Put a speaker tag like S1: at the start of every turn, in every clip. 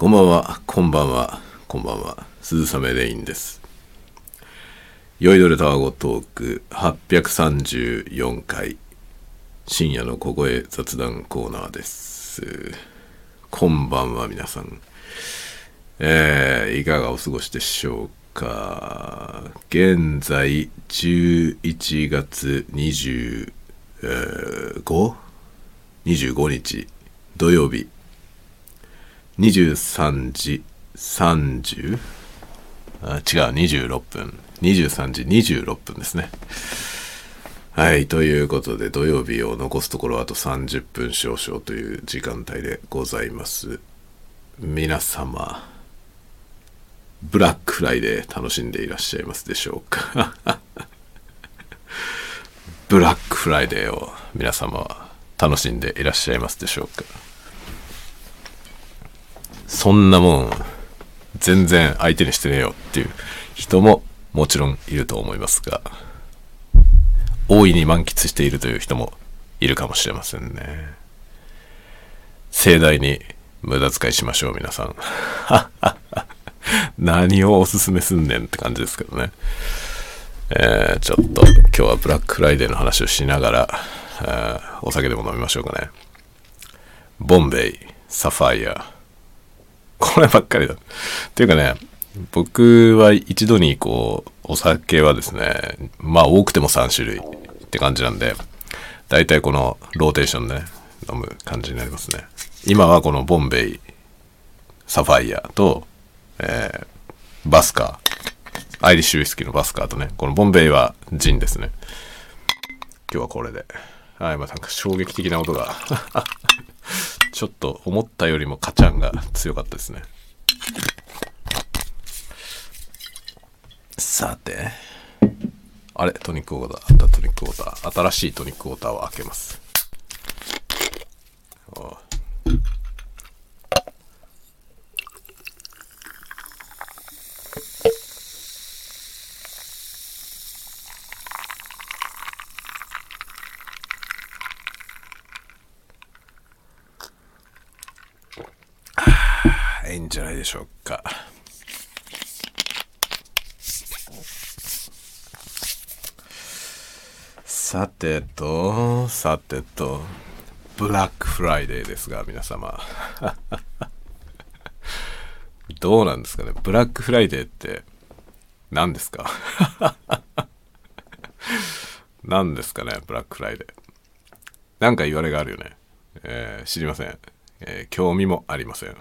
S1: こんばんは、こんばんは、こんばんは。鈴雨レインです。酔いどれタワゴトーク834回深夜の小声雑談コーナーです。こんばんは、皆さん。えー、いかがお過ごしでしょうか。現在、11月25、25日土曜日23時30あ違う26分。23時26分ですね。はいということで土曜日を残すところあと30分少々という時間帯でございます。皆様ブラックフライデー楽しんでいらっしゃいますでしょうか？ブラックフライデーを皆様は楽しんでいらっしゃいますでしょうか？そんなもん全然相手にしてねえよっていう人ももちろんいると思いますが大いに満喫しているという人もいるかもしれませんね。盛大に無駄遣いしましょう皆さん。何をおすすめすんねんって感じですけどね。えーちょっと今日はブラックフライデーの話をしながら、えーお酒でも飲みましょうかね。ボンベイサファイアこればっかりだ。っていうかね、僕は一度にこう、お酒はですね、まあ多くても3種類って感じなんで、大体このローテーションでね、飲む感じになりますね。今はこのボンベイ、サファイアと、えーバスカー、アイリッシュウイスキーのバスカーとね、このボンベイはジンですね。今日はこれで。はい、まあなんか衝撃的な音が。ちょっと思ったよりもカチャンが強かったですね。さて。あれ？トニックウォーター。あった？トニックウォーター。新しいトニックウォーターを開けます。おいいんじゃないでしょうか。さてと、さてと、ブラックフライデーですが、皆様。どうなんですかねブラックフライデーって何ですか？何ですかねブラックフライデー。なんか謂れがあるよね。えー知りません。えー興味もありません。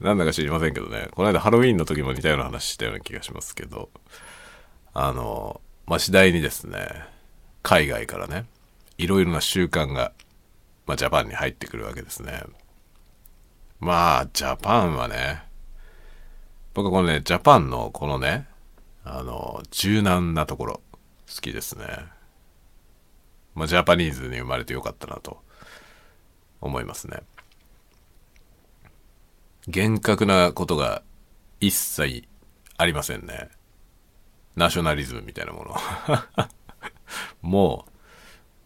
S1: なんだか知りませんけどね。この間ハロウィンの時も似たような話したような気がしますけど、あの、まあ、次第にですね、海外からね、いろいろな習慣が、まあ、ジャパンに入ってくるわけですね。まあ、ジャパンはね、僕はこのね、ジャパンのこのね、あの、柔軟なところ、好きですね。まあ、ジャパニーズに生まれてよかったなと思いますね。厳格なことが一切ありませんね。ナショナリズムみたいなもの。も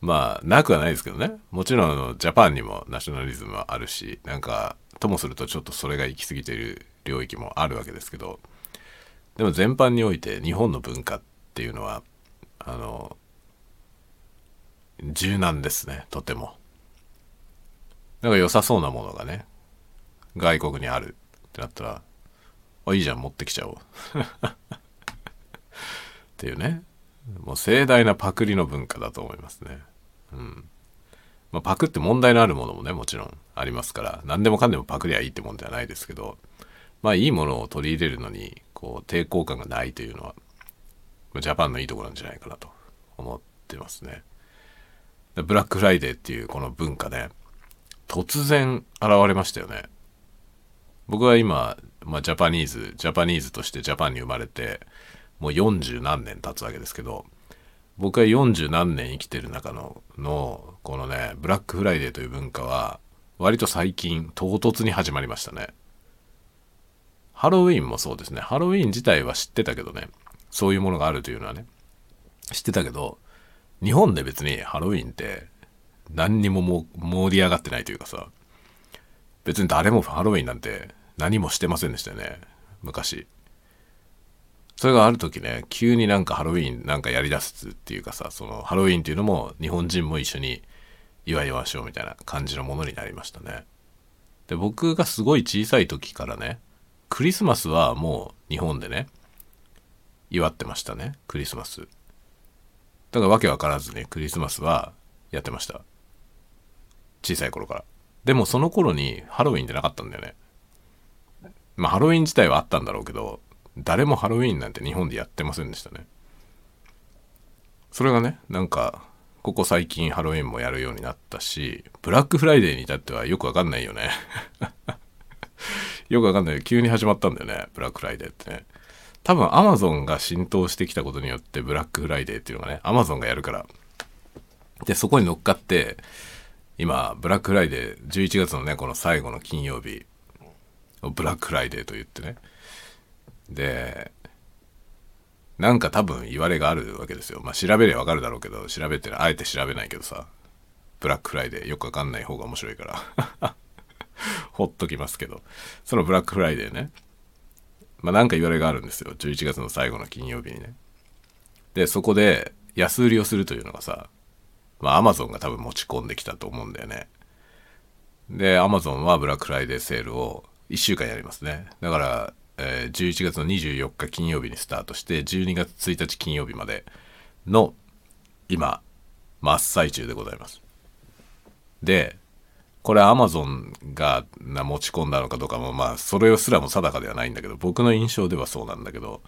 S1: う、まあ、なくはないですけどね。もちろん、ジャパンにもナショナリズムはあるし、なんか、ともするとちょっとそれが行き過ぎている領域もあるわけですけど、でも全般において日本の文化っていうのは、あの、柔軟ですね、とても。なんか良さそうなものがね、外国にあるってなったら、あ、いいじゃん、持ってきちゃおう。っていうね。もう盛大なパクリの文化だと思いますね。うん。まあ、パクって問題のあるものもね、もちろんありますから、何でもかんでもパクりゃいいってもんではないですけど、まあいいものを取り入れるのに、こう、抵抗感がないというのは、ジャパンのいいところなんじゃないかなと思ってますね。ブラックフライデーっていうこの文化ね、突然現れましたよね。僕は今、まあ、 Japanese、Japanese として Japan に生まれて、もう40何年経つわけですけど、僕は40何年生きてる中の、の、このね、ブラックフライデーという文化は、割と最近、唐突に始まりましたね。ハロウィンもそうですね。ハロウィン自体は知ってたけどね、そういうものがあるというのはね、知ってたけど、日本で別にハロウィンって何にもも盛り上がってないというかさ、別に誰もハロウィンなんて何もしてませんでしたよね。昔。それがある時ね急になんかハロウィンなんかやりだすっていうかさそのハロウィンっていうのも日本人も一緒に祝いましょうみたいな感じのものになりましたね。で僕がすごい小さい時からねクリスマスはもう日本でね祝ってましたねクリスマス。だからわけわからずねクリスマスはやってました。小さい頃から。でもその頃にハロウィンってなかったんだよね。まあハロウィン自体はあったんだろうけど誰もハロウィンなんて日本でやってませんでしたね。それがねなんかここ最近ハロウィンもやるようになったしブラックフライデーに至ってはよくわかんないよね。よくわかんない急に始まったんだよねブラックフライデーってね。多分アマゾンが浸透してきたことによってブラックフライデーっていうのがねアマゾンがやるから。でそこに乗っかって今ブラックフライデー11月のねこの最後の金曜日をブラックフライデーと言ってね。でなんか多分謂れがあるわけですよ。まあ調べればわかるだろうけど調べてあえて調べないけどさ。ブラックフライデーよくわかんない方が面白いから。ほっときますけど。そのブラックフライデーね。まあなんか謂れがあるんですよ。11月の最後の金曜日にね。でそこで安売りをするというのがさまあアマゾンが多分持ち込んできたと思うんだよね。でアマゾンはブラックフライデーセールを1週間やりますね。だからえー、11月の24日金曜日にスタートして12月1日金曜日までの今真っ最中でございます。でこれアマゾンが持ち込んだのかどうかもまあそれすらも定かではないんだけど僕の印象ではそうなんだけど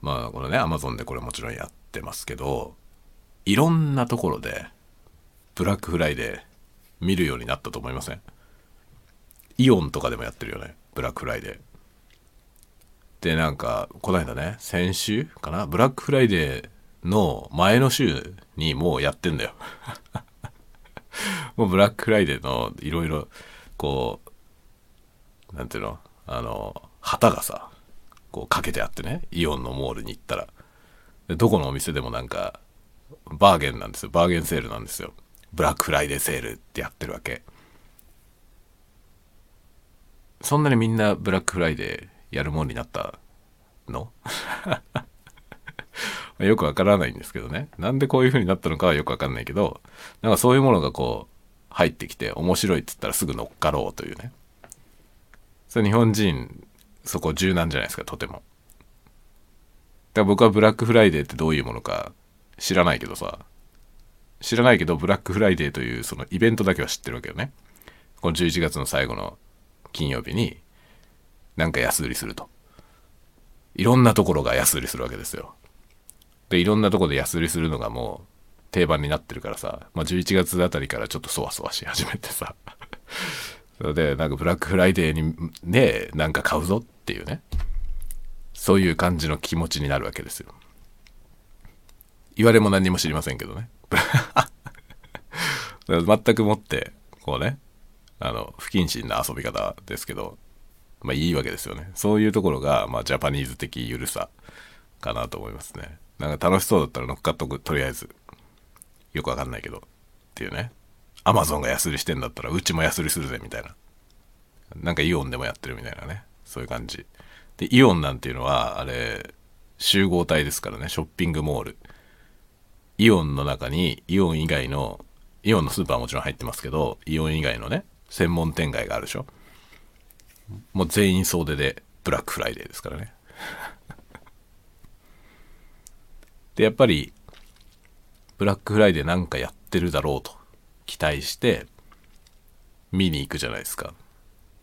S1: まあこれねアマゾンでこれもちろんやってますけどいろんなところでブラックフライデー見るようになったと思いません？イオンとかでもやってるよねブラックフライデー。でなんかこの間ね先週かな？ブラックフライデーの前の週にもうやってんだよ。もうブラックフライデーのいろいろこうなんていうの？あの旗がさこうかけてあってねイオンのモールに行ったら。どこのお店でもなんかバーゲンなんですよバーゲンセールなんですよブラックフライデーセールってやってるわけそんなにみんなブラックフライデーやるもんになったの？よくわからないんですけどね。なんでこういう風になったのかはよくわかんないけど、なんかそういうものがこう入ってきて面白いっつったらすぐ乗っかろうというね。それ日本人そこ柔軟じゃないですか、とても。だから僕はブラックフライデーってどういうものか知らないけどさ、知らないけどブラックフライデーというそのイベントだけは知ってるわけよね。この11月の最後の金曜日になんか安売りすると。いろんなところが安売りするわけですよ。で、いろんなとこで安売りするのがもう定番になってるからさ、まあ、11月あたりからちょっとそわそわし始めてさ。それで、なんかブラックフライデーにね、なんか買うぞっていうね。そういう感じの気持ちになるわけですよ。言われも何も知りませんけどね。全くもって、こうね、あの、不謹慎な遊び方ですけど、まあいいわけですよね。そういうところが、まあジャパニーズ的ゆるさかなと思いますね。なんか楽しそうだったら乗っかっとく、とりあえず。よくわかんないけど。っていうね。アマゾンが安売りしてんだったらうちも安売りするぜみたいな。なんかイオンでもやってるみたいなね。そういう感じ。で、イオンなんていうのは、あれ、集合体ですからね。ショッピングモール。イオンの中に、イオン以外の、イオンのスーパーはもちろん入ってますけど、イオン以外のね、専門店街があるでしょ。もう全員総出でブラックフライデーですからね。でやっぱりブラックフライデーなんかやってるだろうと期待して見に行くじゃないですか。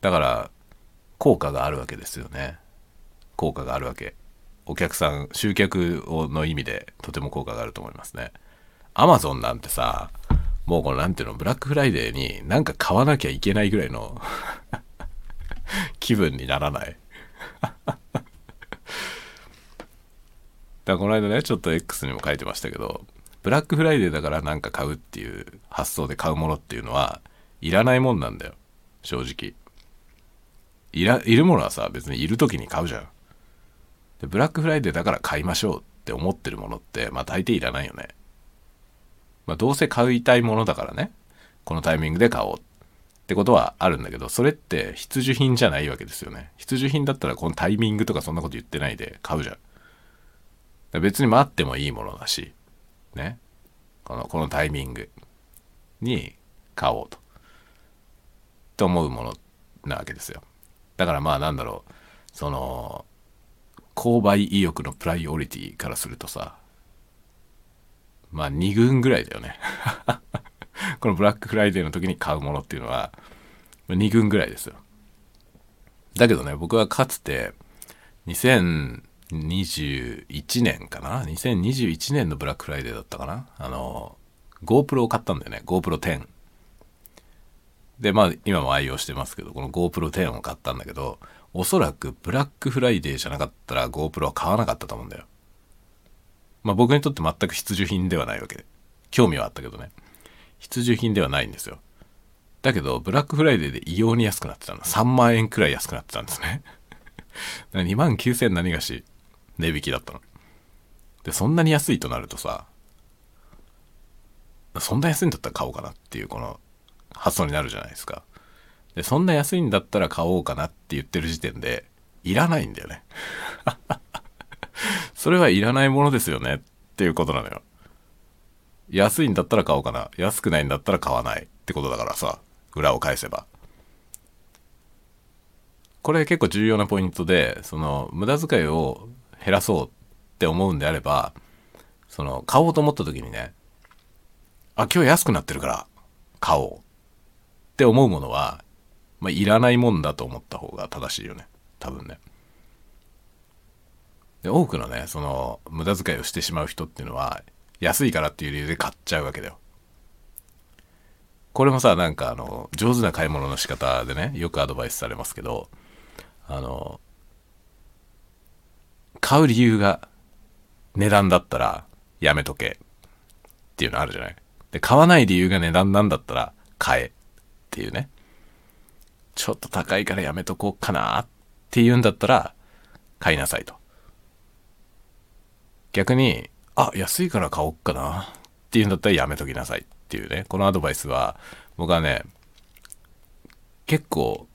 S1: だから効果があるわけですよね。効果があるわけ。お客さん集客をの意味でとても効果があると思いますね。アマゾンなんてさもうこのなんていうのブラックフライデーになんか買わなきゃいけないぐらいの 気分にならない。だからこの間ねちょっと X にも書いてましたけどブラックフライデーだからなんか買うっていう発想で買うものっていうのはいらないもんなんだよ。正直。いらいるものはさ別にいる時に買うじゃん。でブラックフライデーだから買いましょうって思ってるものってまあ大抵いらないよねまあどうせ買いたいものだからねこのタイミングで買おうってことはあるんだけど、それって必需品じゃないわけですよね。必需品だったらこのタイミングとかそんなこと言ってないで買うじゃん。別に待ってもいいものだし、ね。この、このタイミングに買おうと。と思うものなわけですよ。だからまあなんだろう、その、購買意欲のプライオリティからするとさ、まあ2軍ぐらいだよね。このブラックフライデーの時に買うものっていうのは、2軍ぐらいですよ。だけどね、僕はかつて、2021年かな ?2021 年のブラックフライデーだったかな？あの、GoPro を買ったんだよね。GoPro 10。で、まあ、今も愛用してますけど、この GoPro 10を買ったんだけど、おそらくブラックフライデーじゃなかったら GoPro は買わなかったと思うんだよ。まあ僕にとって全く必需品ではないわけで。興味はあったけどね。必需品ではないんですよ。だけど、ブラックフライデーで異様に安くなってたの。3万円くらい安くなってたんですね。2万9000何がし値引きだったの。で、そんなに安いとなるとさ、そんな安いんだったら買おうかなっていうこの発想になるじゃないですか。で、そんな安いんだったら買おうかなって言ってる時点で、いらないんだよね。それはいらないものですよねっていうことなのよ。安いんだったら買おうかな。安くないんだったら買わないってことだからさ、裏を返せば。これ結構重要なポイントで、その、無駄遣いを減らそうって思うんであれば、その、買おうと思った時にね、あ、今日安くなってるから買おうって思うものは、まあ、いらないもんだと思った方が正しいよね。多分ね。で、多くのね、その、無駄遣いをしてしまう人っていうのは、安いからっていう理由で買っちゃうわけだよ。これもさ、なんかあの、上手な買い物の仕方でね、よくアドバイスされますけど、あの、買う理由が値段だったらやめとけっていうのあるじゃないで、買わない理由が値段なんだったら買えっていうね。ちょっと高いからやめとこうかなっていうんだったら買いなさいと。逆に、あ、安いから買おっかなっていうんだったらやめときなさいっていうね。このアドバイスは、僕はね、結構、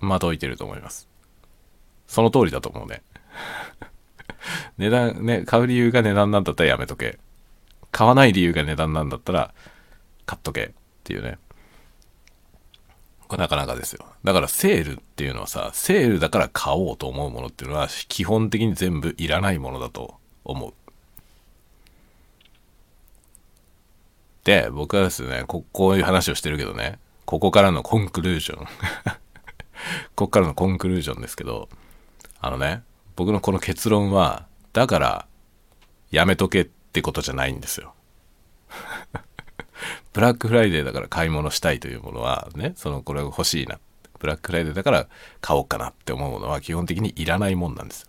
S1: まといてると思います。その通りだと思うね。値段、ね、買う理由が値段なんだったらやめとけ。買わない理由が値段なんだったら買っとけっていうね。なかなかですよ。だからセールっていうのはさ、セールだから買おうと思うものっていうのは基本的に全部いらないものだと思う。で、僕はですね、ここういう話をしてるけどね、ここからの conclusion。ここからの conclusion ですけど、あのね、僕のこの結論は、だから、やめとけってことじゃないんですよ。ブラックフライデーだから買い物したいというものはね、そのこれ欲しいな。ブラックフライデーだから買おうかなって思うものは基本的にいらないもんなんです。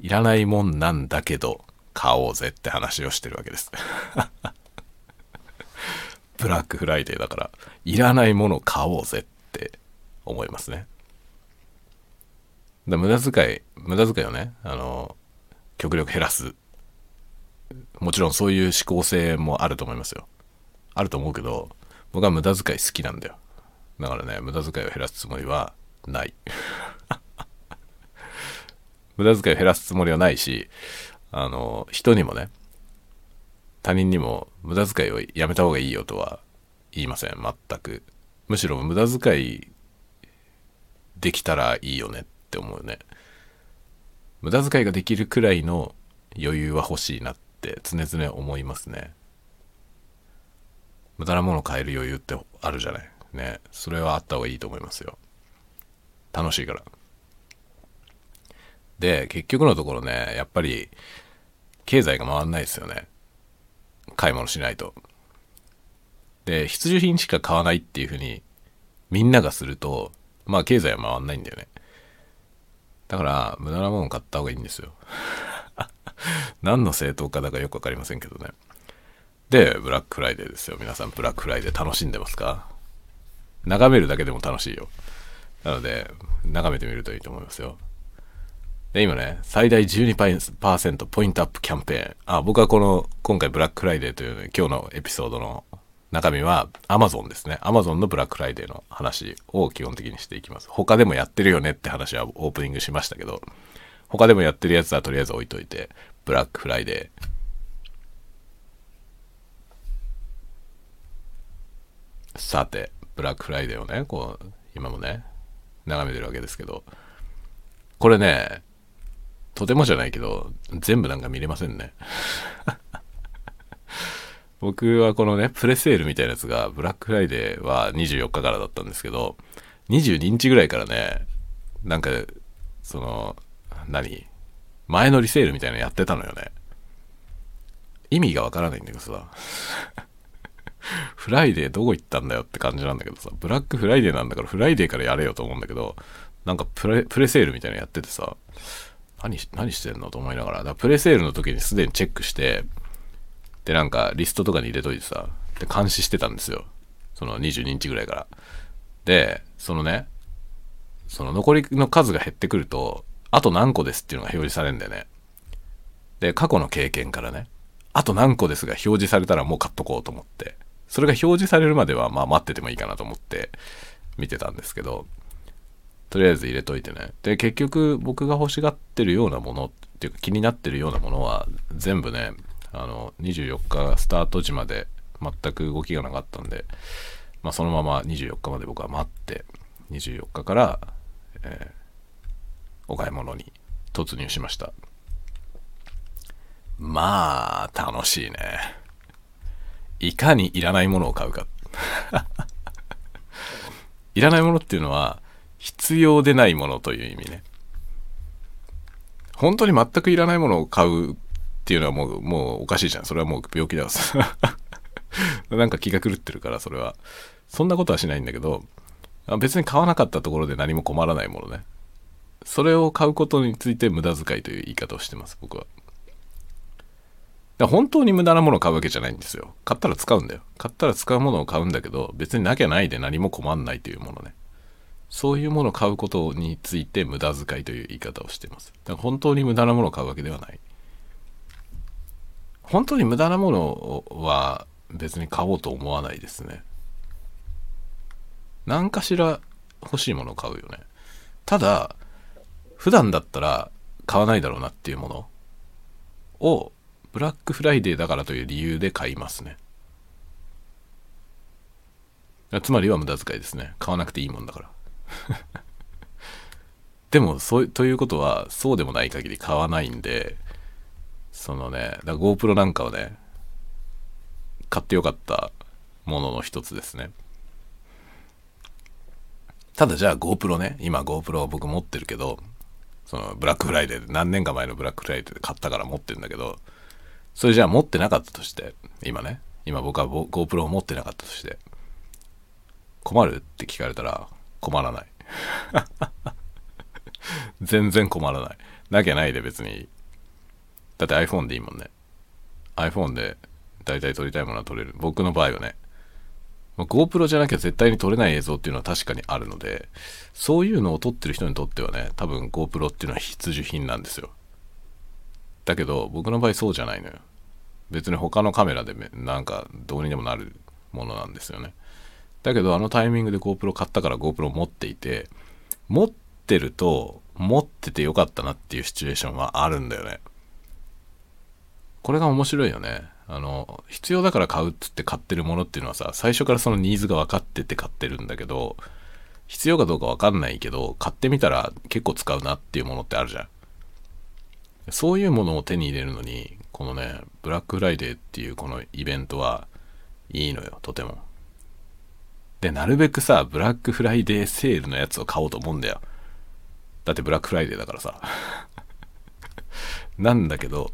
S1: いらないもんなんだけど買おうぜって話をしてるわけです。ブラックフライデーだからいらないもの買おうぜって思いますね。だ無駄遣い無駄遣いをねあの極力減らす。もちろんそういう思考性もあると思いますよ。あると思うけど僕は無駄遣い好きなんだよ。だからね無駄遣いを減らすつもりはない。無駄遣いを減らすつもりはないしあの人にもね他人にも無駄遣いをやめた方がいいよとは言いません。全く。むしろ無駄遣いできたらいいよねって思うね。無駄遣いができるくらいの余裕は欲しいなって常々思いますね。無駄なもの買える余裕ってあるじゃない。ね。それはあった方がいいと思いますよ。楽しいから。で結局のところねやっぱり経済が回んないですよね。買い物しないと。で必需品しか買わないっていうふうにみんながするとまあ経済は回んないんだよね。だから無駄なもの買った方がいいんですよ。何の正当化だかよく分かりませんけどね。ブラックフライデーですよ皆さんブラックフライデー楽しんでますか？眺めるだけでも楽しいよなので眺めてみるといいと思いますよで、今ね、最大12%ポイントアップキャンペーン。あ、僕はこの、今回ブラックフライデーという、ね、今日のエピソードの中身は Amazon ですね。Amazon のブラックフライデーの話を基本的にしていきます。他でもやってるよねって話はオープニングしましたけど、他でもやってるやつはとりあえず置いといて、ブラックフライデー。さて、ブラックフライデーをね、こう、今もね、眺めてるわけですけど、これね、とてもじゃないけど、全部なんか見れませんね。僕はこのね、プレセールみたいなやつが、ブラックフライデーは24日からだったんですけど、22日ぐらいからね、なんか、その、何？前乗りセールみたいなのやってたのよね。意味がわからないんだけどさ。フライデーどこ行ったんだよって感じなんだけどさ、ブラックフライデーなんだからフライデーからやれよと思うんだけど、なんかプレプレセールみたいなのやっててさ、何何してんのと思いながら、らプレセールの時にすでにチェックして、で、なんかリストとかに入れといてさ、で、監視してたんですよ。その22日ぐらいから。で、そのね、その残りの数が減ってくると、あと何個ですっていうのが表示されるんだよね。で、過去の経験からね、あと何個ですが表示されたらもう買っとこうと思って、それが表示されるまではまあ待っててもいいかなと思って見てたんですけど、とりあえず入れといてね。で、結局僕が欲しがってるようなものっていうか気になってるようなものは全部ね、あの、24日スタート時まで全く動きがなかったんで、まあそのまま24日まで僕は待って、24日から、えー、お買い物に突入しました。まあ、楽しいね。いかにいらないものを買うか。いらないものっていうのは、必要でないものという意味ね。本当に全くいらないものを買うっていうのはもう、もうおかしいじゃん。それはもう病気だわ。なんか気が狂ってるから、それは。そんなことはしないんだけど、別に買わなかったところで何も困らないものね。それを買うことについて無駄遣いという言い方をしてます、僕は。本当に無駄なものを買うわけじゃないんですよ。買ったら使うんだよ。買ったら使うものを買うんだけど、別になきゃないで何も困んないというものね。そういうものを買うことについて無駄遣いという言い方をしています。だから本当に無駄なものを買うわけではない。本当に無駄なものは別に買おうと思わないですね。何かしら欲しいものを買うよね。ただ、普段だったら買わないだろうなっていうものをブラックフライデーだからという理由で買いますね。つまりは無駄遣いですね。買わなくていいもんだから。でもそうということはそうでもない限り買わないんでそのねだ GoPro なんかはね買ってよかったものの一つですねただじゃあ GoPro ね今 GoPro を僕持ってるけどそのブラックフライデーで何年か前のブラックフライデーで買ったから持ってるんだけどそれじゃあ持ってなかったとして今ね今僕は GoPro を持ってなかったとして困るって聞かれたら困らない。全然困らない。なきゃないで別に。だって iPhone でいいもんね。iPhone で大体撮りたいものは撮れる。僕の場合はね。GoPro じゃなきゃ絶対に撮れない映像っていうのは確かにあるので、そういうのを撮ってる人にとってはね、多分 GoPro っていうのは必需品なんですよ。だけど、僕の場合そうじゃないのよ。別に他のカメラでなんかどうにでもなるものなんですよね。だけどあのタイミングで GoPro 買ったから GoPro 持っていて持ってると持っててよかったなっていうシチュエーションはあるんだよねこれが面白いよねあの必要だから買うっつって買ってるものっていうのはさ最初からそのニーズが分かってて買ってるんだけど必要かどうか分かんないけど買ってみたら結構使うなっていうものってあるじゃんそういうものを手に入れるのにこのねブラックフライデーっていうこのイベントはいいのよとてもで、なるべくさ、ブラックフライデーセールのやつを買おうと思うんだよ。だってブラックフライデーだからさ。なんだけど、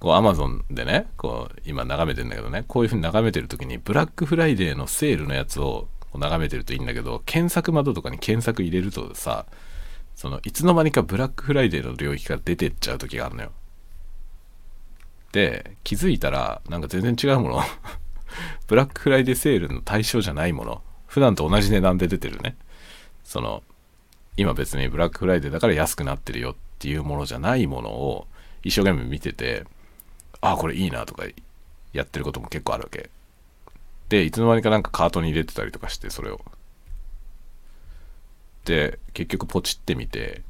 S1: こう、アマゾンでね、こう、今眺めてんだけどね、こういう風に眺めてる時に、ブラックフライデーのセールのやつを眺めてるといいんだけど、検索窓とかに検索入れるとさ、その、いつの間にかブラックフライデーの領域から出てっちゃう時があるのよ。で、気づいたら、なんか全然違うもの。ブラックフライデーセールの対象じゃないもの。普段と同じ値段で出てるね。その今別にブラックフライデーだから安くなってるよっていうものじゃないものを一生懸命見ててああこれいいなとかやってることも結構あるわけ。でいつの間にかなんかカートに入れてたりとかしてそれを。で結局ポチってみて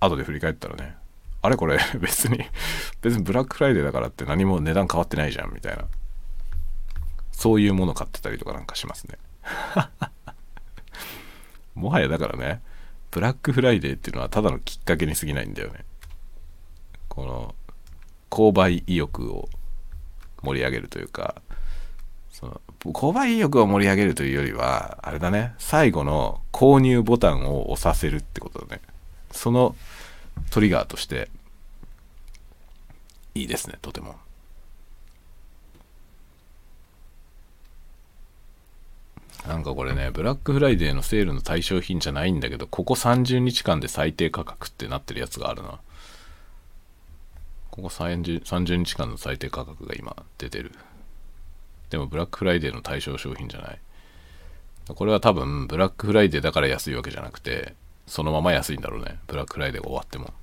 S1: 後で振り返ったらねあれこれ 別に別にブラックフライデーだからって何も値段変わってないじゃんみたいな。そういうもの買ってたりとかなんかしますね。もはやだからねブラックフライデーっていうのはただのきっかけに過ぎないんだよね。この購買意欲を盛り上げるというか購買意欲を盛り上げるというよりはあれだね最後の購入ボタンを押させるってことだね。そのトリガーとしていいですねとても。なんかこれねブラックフライデーのセールの対象品じゃないんだけどここ30日間で最低価格ってなってるやつがあるな。ここ 30, 30日間の最低価格が今出てる。でもブラックフライデーの対象商品じゃない。これは多分ブラックフライデーだから安いわけじゃなくてそのまま安いんだろうね。ブラックフライデーが終わっても。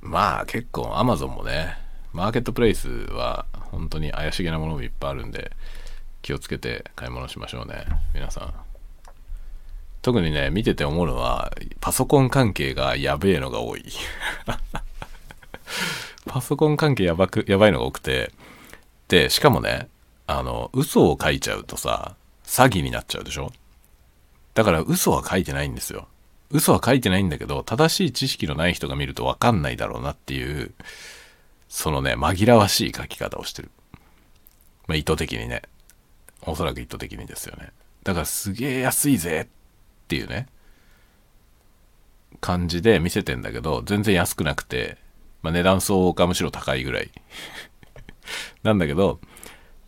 S1: まあ結構アマゾンもねマーケットプレイスは本当に怪しげなものもいっぱいあるんで気をつけて買い物しましょうね。皆さん。特にね見てて思うのはパソコン関係がやべえのが多い。パソコン関係やばくやばいのが多くて。でしかもねあの嘘を書いちゃうとさ詐欺になっちゃうでしょ？だから嘘は書いてないんですよ。嘘は書いてないんだけど正しい知識のない人が見ると分かんないだろうなっていうそのね紛らわしい書き方をしてる、まあ、意図的にね。おそらく意図的にですよね。だからすげえ安いぜっていうね。感じで見せてんだけど全然安くなくて、まあ、値段相応かむしろ高いぐらい。なんだけど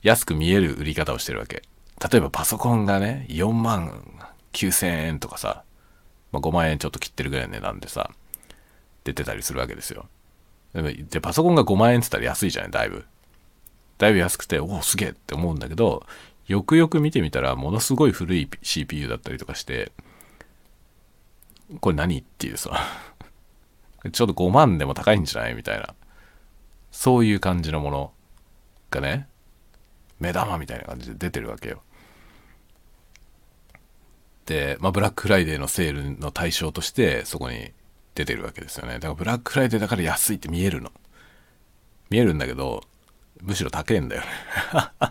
S1: 安く見える売り方をしてるわけ。例えばパソコンがね4万9000円とかさ、まあ、5万円ちょっと切ってるぐらいの値段でさ出てたりするわけですよ。でパソコンが5万円って言ったら安いじゃないだいぶ。だいぶ安くておおすげえって思うんだけどよくよく見てみたらものすごい古い CPU だったりとかしてこれ何っていうさ。ちょっと5万でも高いんじゃないみたいな。そういう感じのものがね目玉みたいな感じで出てるわけよ。で、まあ、ブラックフライデーのセールの対象としてそこに出てるわけですよね。だからブラックフライデーだから安いって見えるの。見えるんだけどむしろ高えんだよね。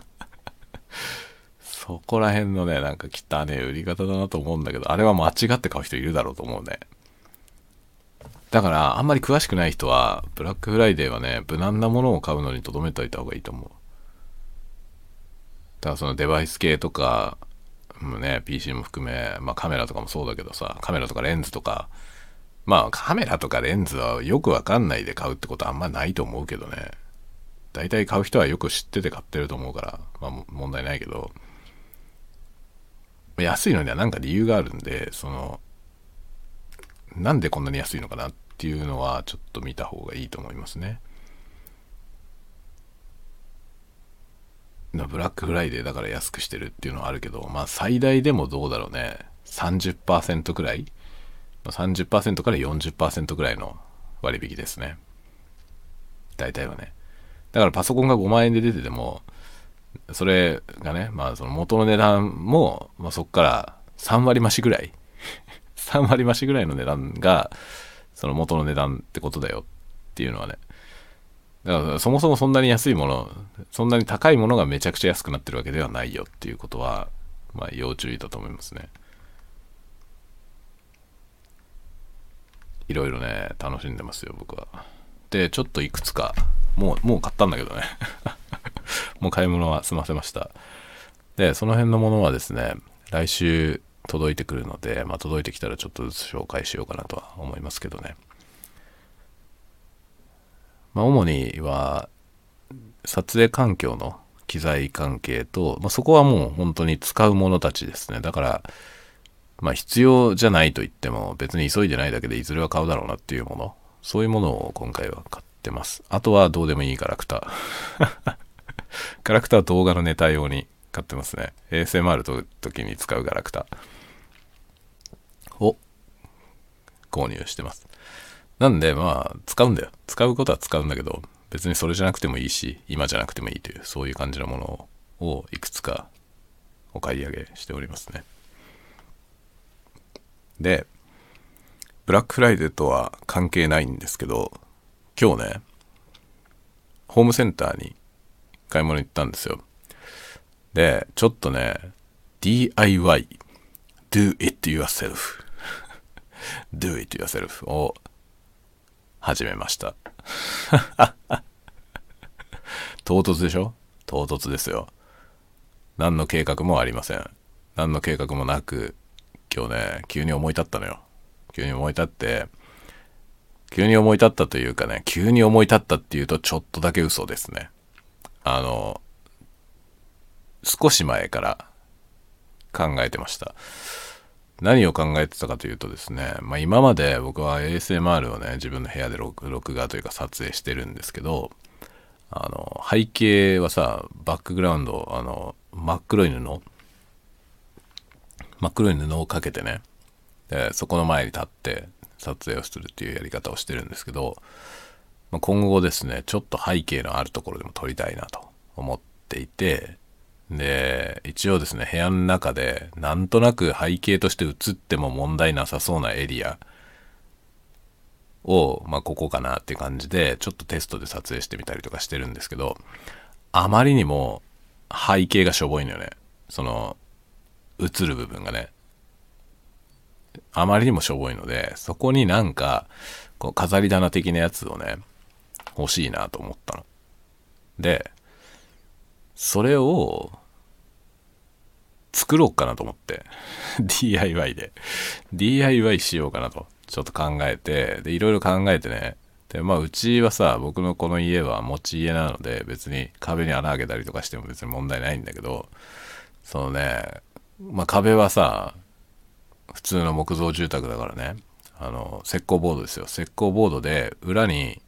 S1: そこら辺のねなんか汚ね売り方だなと思うんだけどあれは間違って買う人いるだろうと思うね。だからあんまり詳しくない人はブラックフライデーはね無難なものを買うのに留めといた方がいいと思う。だからそのデバイス系とかもね PC も含め、まあ、カメラとかもそうだけどさカメラとかレンズとかまあカメラとかレンズはよくわかんないで買うってことはあんまないと思うけどね。大体買う人はよく知ってて買ってると思うからまあ問題ないけど。安いのには何か理由があるんでそのなんでこんなに安いのかなってっていうのはちょっと見た方がいいと思いますね。ブラックフライデーだから安くしてるっていうのはあるけど、まあ最大でもどうだろうね。30%くらい ?30% から40%くらいの割引ですね。大体はね。だからパソコンが5万円で出てても、それがね、まあその元の値段も、まあ、そこから3割増しぐらい、3割増しぐらいの値段が、その元の値段ってことだよっていうのはね。だからそもそもそんなに安いもの、そんなに高いものがめちゃくちゃ安くなってるわけではないよっていうことは、まあ要注意だと思いますね。いろいろね、楽しんでますよ、僕は。で、ちょっといくつか、もう、もう買ったんだけどね。もう買い物は済ませました。で、その辺のものはですね、来週届いてくるので、まあ、届いてきたらちょっとずつ紹介しようかなとは思いますけどね。まあ、主には、撮影環境の機材関係と、まあ、そこはもう本当に使うものたちですね。だから、まあ必要じゃないと言っても別に急いでないだけでいずれは買うだろうなっていうもの、そういうものを今回は買ってます。あとはどうでもいいガラクタ。ガラクタは動画のネタ用に買ってますね。ASMR と時に使うガラクタを購入してます。なんでまあ使うんだよ。使うことは使うんだけど、別にそれじゃなくてもいいし今じゃなくてもいいというそういう感じのものをいくつかお買い上げしておりますねでブラックフライデーとは関係ないんですけど今日ねホームセンターに買い物行ったんですよでちょっとね DIY do it yourself do it yourself を始めました。唐突でしょ？唐突ですよ。何の計画もありません。何の計画もなく今日ね急に思い立ったのよ。急に思い立って急に思い立ったというかね急に思い立ったっていうとちょっとだけ嘘ですね。あの少し前から考えてました。何を考えてたかというとですね、まあ、今まで僕は ASMR をね自分の部屋で録画というか撮影してるんですけどあの背景はさバックグラウンドあの真っ黒い布。真っ黒い布をかけてねでそこの前に立って撮影をするっていうやり方をしてるんですけど、まあ、今後ですねちょっと背景のあるところでも撮りたいなと思っていてで、一応ですね、部屋の中で、なんとなく背景として映っても問題なさそうなエリアを、まあ、ここかなって感じで、ちょっとテストで撮影してみたりとかしてるんですけど、あまりにも背景がしょぼいのよね。その、映る部分がね。あまりにもしょぼいので、そこになんか、こう飾り棚的なやつをね、欲しいなと思ったの。で、それを作ろうかなと思って。DIY で。DIY しようかなと。ちょっと考えて。でいろいろ考えてね。でまあうちはさ僕のこの家は持ち家なので別に壁に穴開けたりとかしても別に問題ないんだけどそのねまあ壁はさ普通の木造住宅だからね。あの石膏ボードですよ。石膏ボードで裏に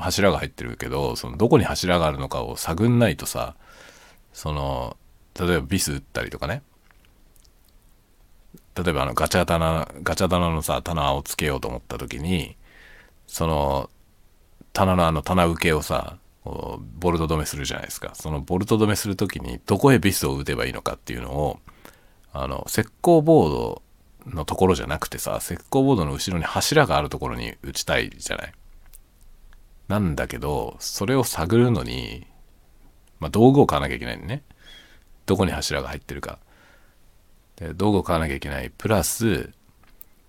S1: 柱が入ってるけどそのどこに柱があるのかを探んないとさその例えばビス打ったりとかね。例えばあのガチャ棚ガチャ棚のさ棚をつけようと思った時にその棚のあの棚受けをさボルト止めするじゃないですか。そのボルト止めする時にどこへビスを打てばいいのかっていうのをあの石膏ボードのところじゃなくてさ石膏ボードの後ろに柱があるところに打ちたいじゃない。なんだけど、それを探るのに、まあ、道具を買わなきゃいけないんね。どこに柱が入ってるか。で道具を買わなきゃいけない。プラス、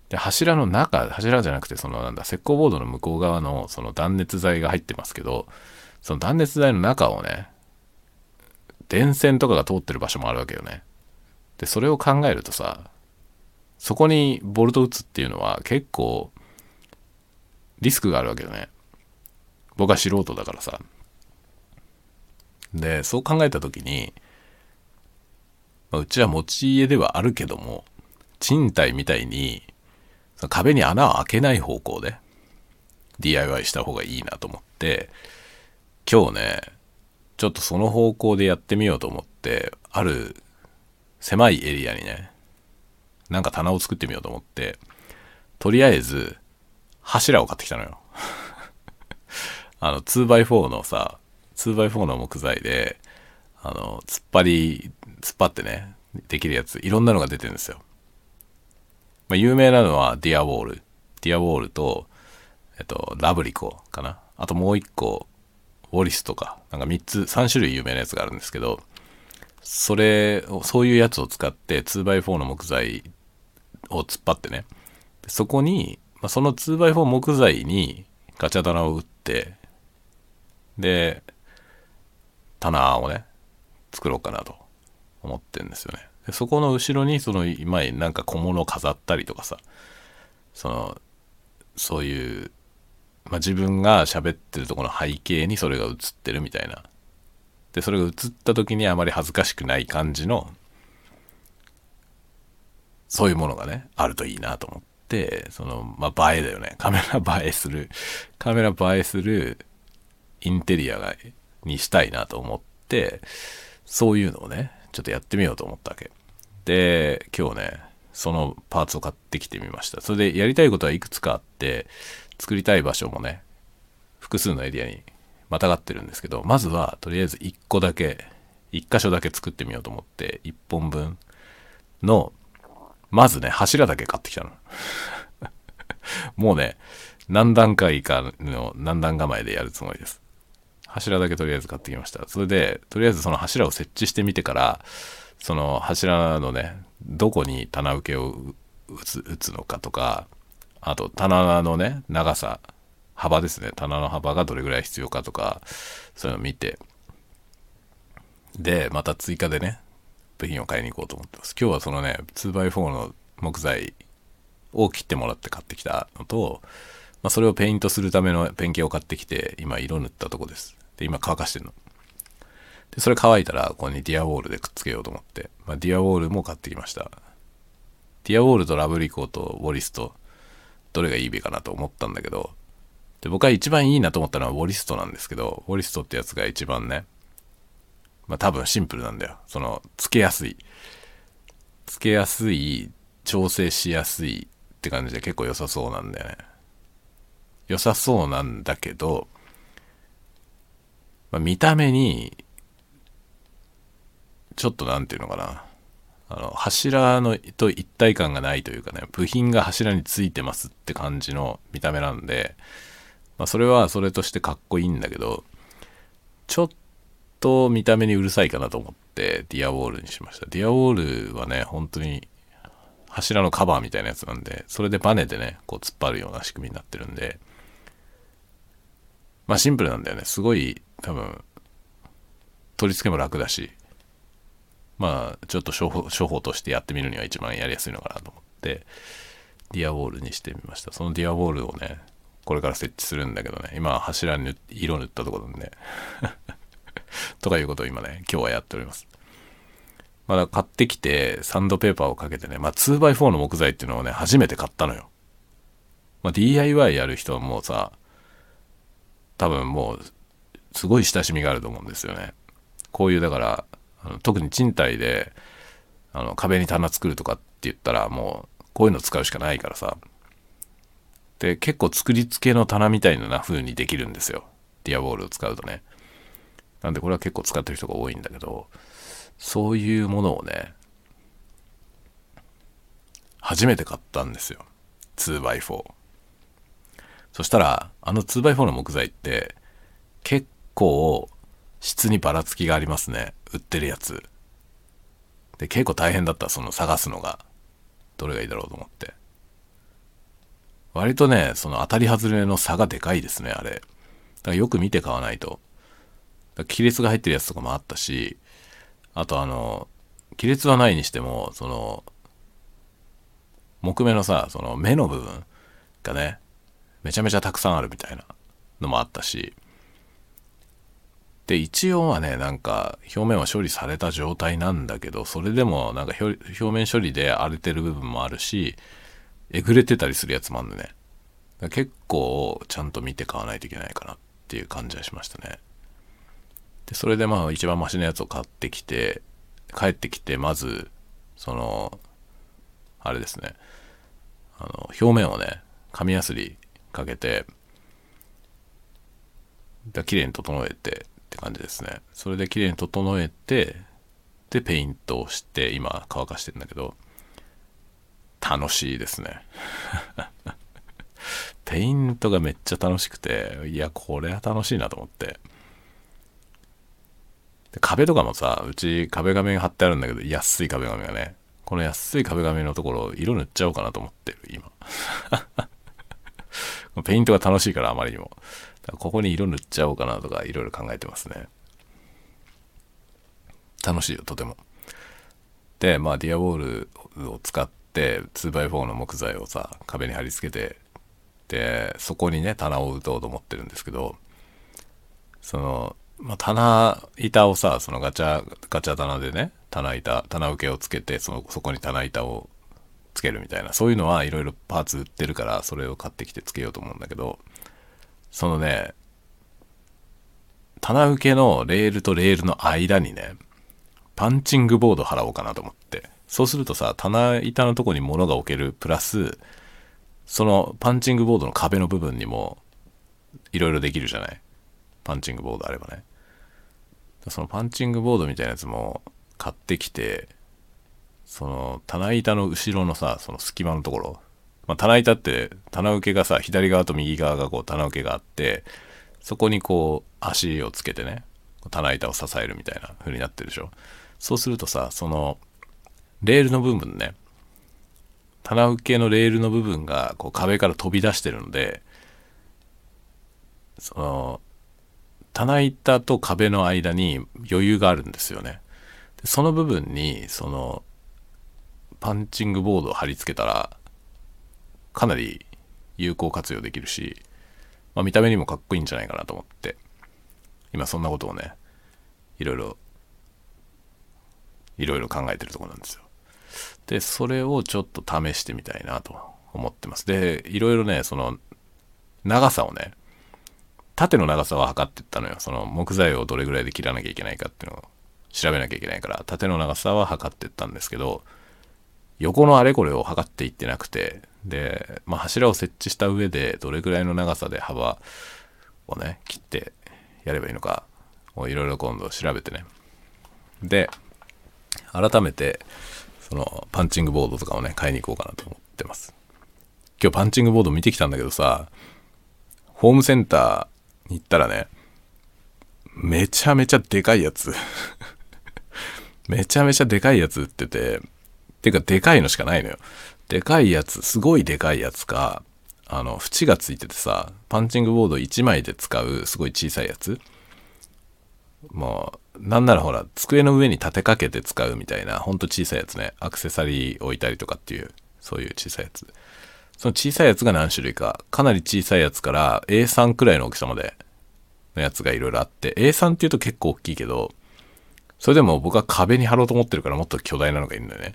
S1: で柱の中、柱じゃなくて、そのなんだ、石膏ボードの向こう側のその断熱材が入ってますけど、その断熱材の中をね、電線とかが通ってる場所もあるわけよね。で、それを考えるとさ、そこにボルト打つっていうのは結構リスクがあるわけよね。僕は素人だからさ。で、そう考えた時に、まあ、うちは持ち家ではあるけども、賃貸みたいに、その壁に穴を開けない方向で DIY した方がいいなと思って、今日ね、ちょっとその方向でやってみようと思って、ある狭いエリアにね、なんか棚を作ってみようと思って、とりあえず柱を買ってきたのよ。あの 2x4 のさ 2x4 の木材であの突っ張り突っ張ってねできるやついろんなのが出てるんですよ、まあ、有名なのはディアウォール。ディアウォールとえっとラブリコかな。あともう一個ウォリストか。なんか3つ3種類有名なやつがあるんですけどそれをそういうやつを使って 2x4 の木材を突っ張ってね。そこに、まあ、その 2x4 木材にガチャ棚を打ってで、棚をね、作ろうかなと思ってんですよね。でそこの後ろに、その、今に、なんか小物を飾ったりとかさ、その、そういう、まあ、自分が喋ってるとこの背景にそれが映ってるみたいな。で、それが映った時にあまり恥ずかしくない感じの、そういうものがね、あるといいなと思って、その、まあ、映えだよね。カメラ映えする、カメラ映えする、インテリアがにしたいなと思って、そういうのをね、ちょっとやってみようと思ったわけ。で、今日ね、そのパーツを買ってきてみました。それでやりたいことはいくつかあって、作りたい場所もね、複数のエリアにまたがってるんですけどまずはとりあえず1個だけ1箇所だけ作ってみようと思って1本分のまずね柱だけ買ってきたの もうね何段階かの何段構えでやるつもりです柱だけとりあえず買ってきました。それでとりあえずその柱を設置してみてからその柱のねどこに棚受けを打つ打つのかとかあと棚のね長さ幅ですね。棚の幅がどれぐらい必要かとかそういうのを見て。でまた追加でね部品を買いに行こうと思ってます。今日はそのね 2x4 の木材を切ってもらって買ってきたのと、まあ、それをペイントするためのペンキを買ってきて今色塗ったとこです。で今乾かしてるの。でそれ乾いたらここにディアウォールでくっつけようと思って、まあ、ディアウォールも買ってきました。ディアウォールとラブリコとウォリストどれがいいべかなと思ったんだけど。で僕は一番いいなと思ったのはウォリストなんですけどウォリストってやつが一番ねまあ多分シンプルなんだよ。そのつけやすい。つけやすい調整しやすいって感じで結構良さそうなんだよね。良さそうなんだけど、まあ、見た目にちょっと何て言うのかな。あの柱のと一体感がないというかね部品が柱についてますって感じの見た目なんで、まあ、それはそれとしてかっこいいんだけどちょっと見た目にうるさいかなと思ってディアウォールにしました。ディアウォールはね本当に柱のカバーみたいなやつなんでそれでバネでねこう突っ張るような仕組みになってるんでまあシンプルなんだよね。すごい多分取り付けも楽だし。まあちょっと初歩初歩としてやってみるには一番やりやすいのかなと思ってディアウォールにしてみました。そのディアウォールをねこれから設置するんだけどね。今柱に色塗ったところなんで。とかいうことを今ね今日はやっております。まだ買ってきてサンドペーパーをかけてねまあ 2x4 の木材っていうのをね初めて買ったのよ。まあ DIY やる人はもうさ多分もうすごい親しみがあると思うんですよね。こういうだからあの特に賃貸であの壁に棚作るとかって言ったらもうこういうの使うしかないからさ。で結構作り付けの棚みたいな風にできるんですよ。ディアボールを使うとね。なんでこれは結構使ってる人が多いんだけどそういうものをね初めて買ったんですよ。2x4 そしたらあの 2x4 の木材って結構質にばらつきがありますね。売ってるやつ。で結構大変だったその探すのが。どれがいいだろうと思って。割とねその当たり外れの差がでかいですねあれ。だからよく見て買わないと。亀裂が入ってるやつとかもあったしあとあの亀裂はないにしてもその木目のさその目の部分がねめちゃめちゃたくさんあるみたいなのもあったし。で一応はねなんか表面は処理された状態なんだけどそれでもなんか表面処理で荒れてる部分もあるしえぐれてたりするやつもあるんでね。結構ちゃんと見て買わないといけないかなっていう感じはしましたね。でそれでまあ一番マシなやつを買ってきて帰ってきてまずそのあれですね。あの表面をね紙やすりかけてだ綺麗に整えてって感じですね。それで綺麗に整えてでペイントをして今乾かしてるんだけど楽しいですね。ペイントがめっちゃ楽しくていやこれは楽しいなと思って。壁とかもさうち壁紙が貼ってあるんだけど安い壁紙がねこの安い壁紙のところ色塗っちゃおうかなと思ってる今。ペイントが楽しいからあまりにも。ここに色塗っちゃおうかなとかいろいろ考えてますね。楽しいよとても。でまあディアウォールを使って 2x4 の木材をさ壁に貼り付けてでそこにね棚を打とうと思ってるんですけどその、まあ、棚板をさそのガチャガチャ棚でね棚板棚受けをつけてそのそこに棚板をつけるみたいな。そういうのはいろいろパーツ売ってるからそれを買ってきてつけようと思うんだけどそのね棚受けのレールとレールの間にねパンチングボード貼おうかなと思って。そうするとさ棚板のとこに物が置けるプラスそのパンチングボードの壁の部分にもいろいろできるじゃない？パンチングボードあればね。そのパンチングボードみたいなやつも買ってきてその棚板の後ろのさその隙間のところ、まあ、棚板って棚受けがさ左側と右側がこう棚受けがあってそこにこう足をつけてね棚板を支えるみたいな風になってるでしょ。そうするとさそのレールの部分ね棚受けのレールの部分がこう壁から飛び出してるのでその棚板と壁の間に余裕があるんですよね。でその部分にそのパンチングボードを貼り付けたらかなり有効活用できるし、まあ、見た目にもかっこいいんじゃないかなと思って今そんなことをねいろいろいろいろ考えてるとこなんですよ。でそれをちょっと試してみたいなと思ってます。でいろいろねその長さをね縦の長さは測ってったのよ。その木材をどれぐらいで切らなきゃいけないかっていうのを調べなきゃいけないから縦の長さは測ってったんですけど横のあれこれを測っていってなくてで、まあ、柱を設置した上でどれぐらいの長さで幅をね切ってやればいいのかいろいろ今度調べてね。で改めてそのパンチングボードとかをね買いに行こうかなと思ってます。今日パンチングボード見てきたんだけどさホームセンターに行ったらねめちゃめちゃでかいやつ。めちゃめちゃでかいやつ売っててていうかでかいのしかないのよ。でかいやつすごいでかいやつかあの縁がついててさパンチングボード1枚で使うすごい小さいやつ。もうなんならほら机の上に立てかけて使うみたいなほんと小さいやつね。アクセサリー置いたりとかっていうそういう小さいやつ。その小さいやつが何種類かかなり小さいやつから A3 くらいの大きさまでのやつがいろいろあって A3 っていうと結構大きいけどそれでも僕は壁に貼ろうと思ってるからもっと巨大なのがいるんだよね。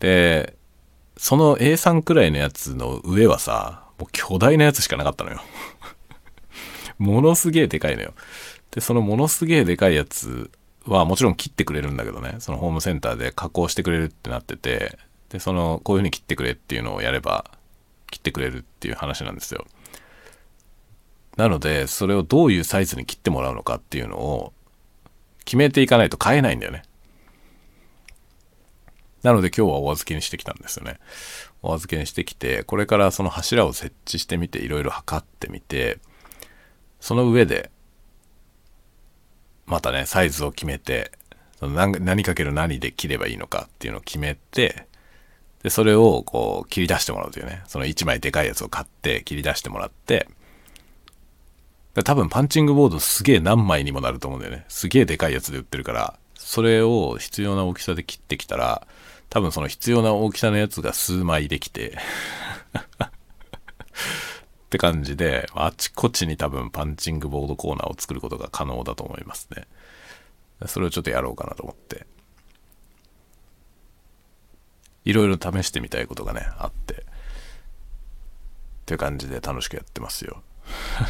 S1: でその A3 くらいのやつの上はさもう巨大なやつしかなかったのよ ものすげえでかいのよで、そのものすげえでかいやつはもちろん切ってくれるんだけどね、そのホームセンターで加工してくれるってなってて、で、その、こういう風に切ってくれっていうのをやれば、切ってくれるっていう話なんですよ。なので、それをどういうサイズに切ってもらうのかっていうのを決めていかないと買えないんだよね。なので今日はお預けにしてきたんですよね。お預けにしてきて、これからその柱を設置してみて、いろいろ測ってみて、その上でまたね、サイズを決めて、その何何かける何で切ればいいのかっていうのを決めて、で、それをこう切り出してもらうというね、その1枚でかいやつを買って切り出してもらって、多分パンチングボードすげえ何枚にもなると思うんだよね。すげえでかいやつで売ってるから、それを必要な大きさで切ってきたら、多分その必要な大きさのやつが数枚できて って感じで、あちこちに多分パンチングボードコーナーを作ることが可能だと思いますね。それをちょっとやろうかなと思って。いろいろ試してみたいことがね、あって。っていう感じで楽しくやってますよ。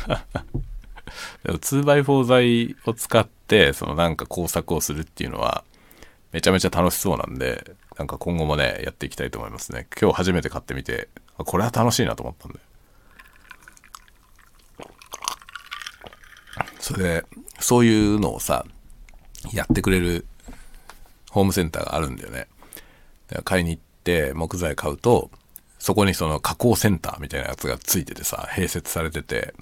S1: でも 2x4 材を使って、そのなんか工作をするっていうのは、めちゃめちゃ楽しそうなんで、なんか今後もね、やっていきたいと思いますね。今日初めて買ってみて、これは楽しいなと思ったんで。それで、そういうのをさ、やってくれるホームセンターがあるんだよね。買いに行って木材買うと、そこにその加工センターみたいなやつがついててさ、併設されてて、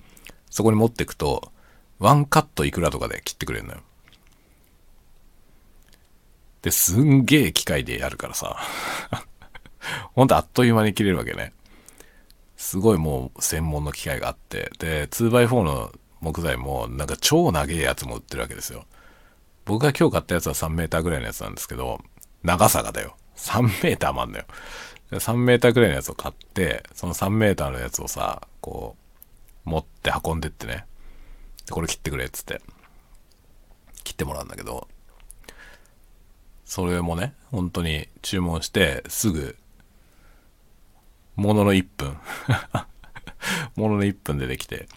S1: そこに持ってくと、ワンカットいくらとかで切ってくれるのよ。で、すんげえ機械でやるからさ、ほんとあっという間に切れるわけね。すごいもう専門の機械があって、で、2x4 の木材もなんか超長いやつも売ってるわけですよ。僕が今日買ったやつは3メーターぐらいのやつなんですけど、長さがだよ。3メーターもあんのよ。3メーターぐらいのやつを買って、その3メーターのやつをさ、こう、持って運んでってね。これ切ってくれっつって。切ってもらうんだけど、それもね、本当に注文してすぐ、ものの1分。ものの1分でできて、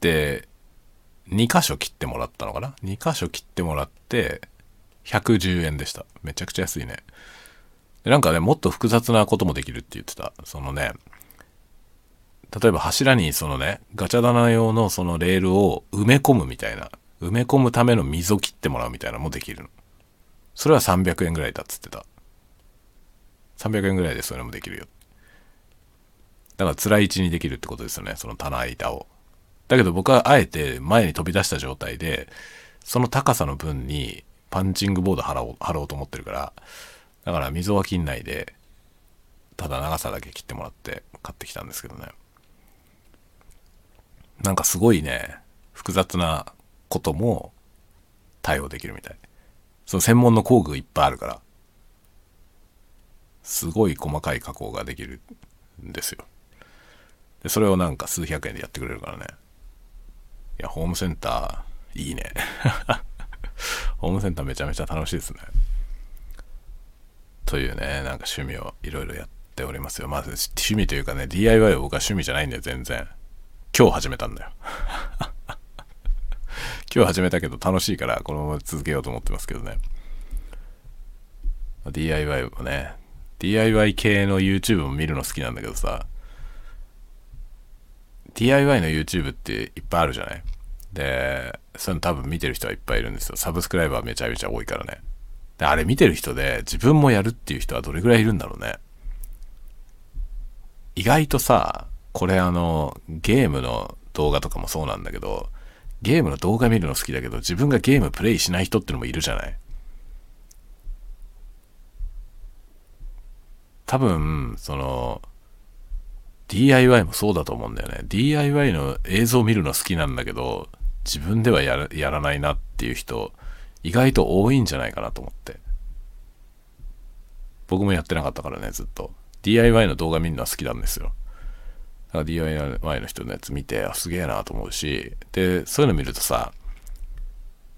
S1: で、2箇所切ってもらったのかな ?2 箇所切ってもらって、110円でした。めちゃくちゃ安いね。でなんかね、もっと複雑なこともできるって言ってた。そのね、例えば柱にそのね、ガチャ棚用のそのレールを埋め込むみたいな、埋め込むための溝切ってもらうみたいなのもできるの。それは300円ぐらいだっつってた。300円ぐらいでそういうのもできるよ。だから辛い位置にできるってことですよね、その棚板を。だけど僕はあえて前に飛び出した状態で、その高さの分にパンチングボード貼ろう貼ろうと思ってるから、だから溝は切んないで、ただ長さだけ切ってもらって買ってきたんですけどね。なんかすごいね、複雑なことも対応できるみたい。その専門の工具いっぱいあるから、すごい細かい加工ができるんですよ。で、それをなんか数百円でやってくれるからね。いや、ホームセンター、いいね。ホームセンターめちゃめちゃ楽しいですね。というね、なんか趣味をいろいろやっておりますよ。まず趣味というかね、DIY は僕は趣味じゃないんだよ、全然。今日始めたんだよ。今日始めたけど楽しいからこのまま続けようと思ってますけどね。DIY もね、DIY 系の YouTube も見るの好きなんだけどさ、DIY の YouTube っていっぱいあるじゃない？で、そういうの多分見てる人はいっぱいいるんですよ。サブスクライバーめちゃめちゃ多いからね。で、あれ見てる人で自分もやるっていう人はどれぐらいいるんだろうね。意外とさ、これあの、ゲームの動画とかもそうなんだけど、ゲームの動画見るの好きだけど、自分がゲームプレイしない人ってのもいるじゃない多分、その、DIY もそうだと思うんだよね。DIY の映像を見るの好きなんだけど、自分ではややらないなっていう人、意外と多いんじゃないかなと思って。僕もやってなかったからね、ずっと。DIY の動画見るのは好きなんですよ。DIY の人のやつ見て、すげえなと思うし、で、そういうの見るとさ、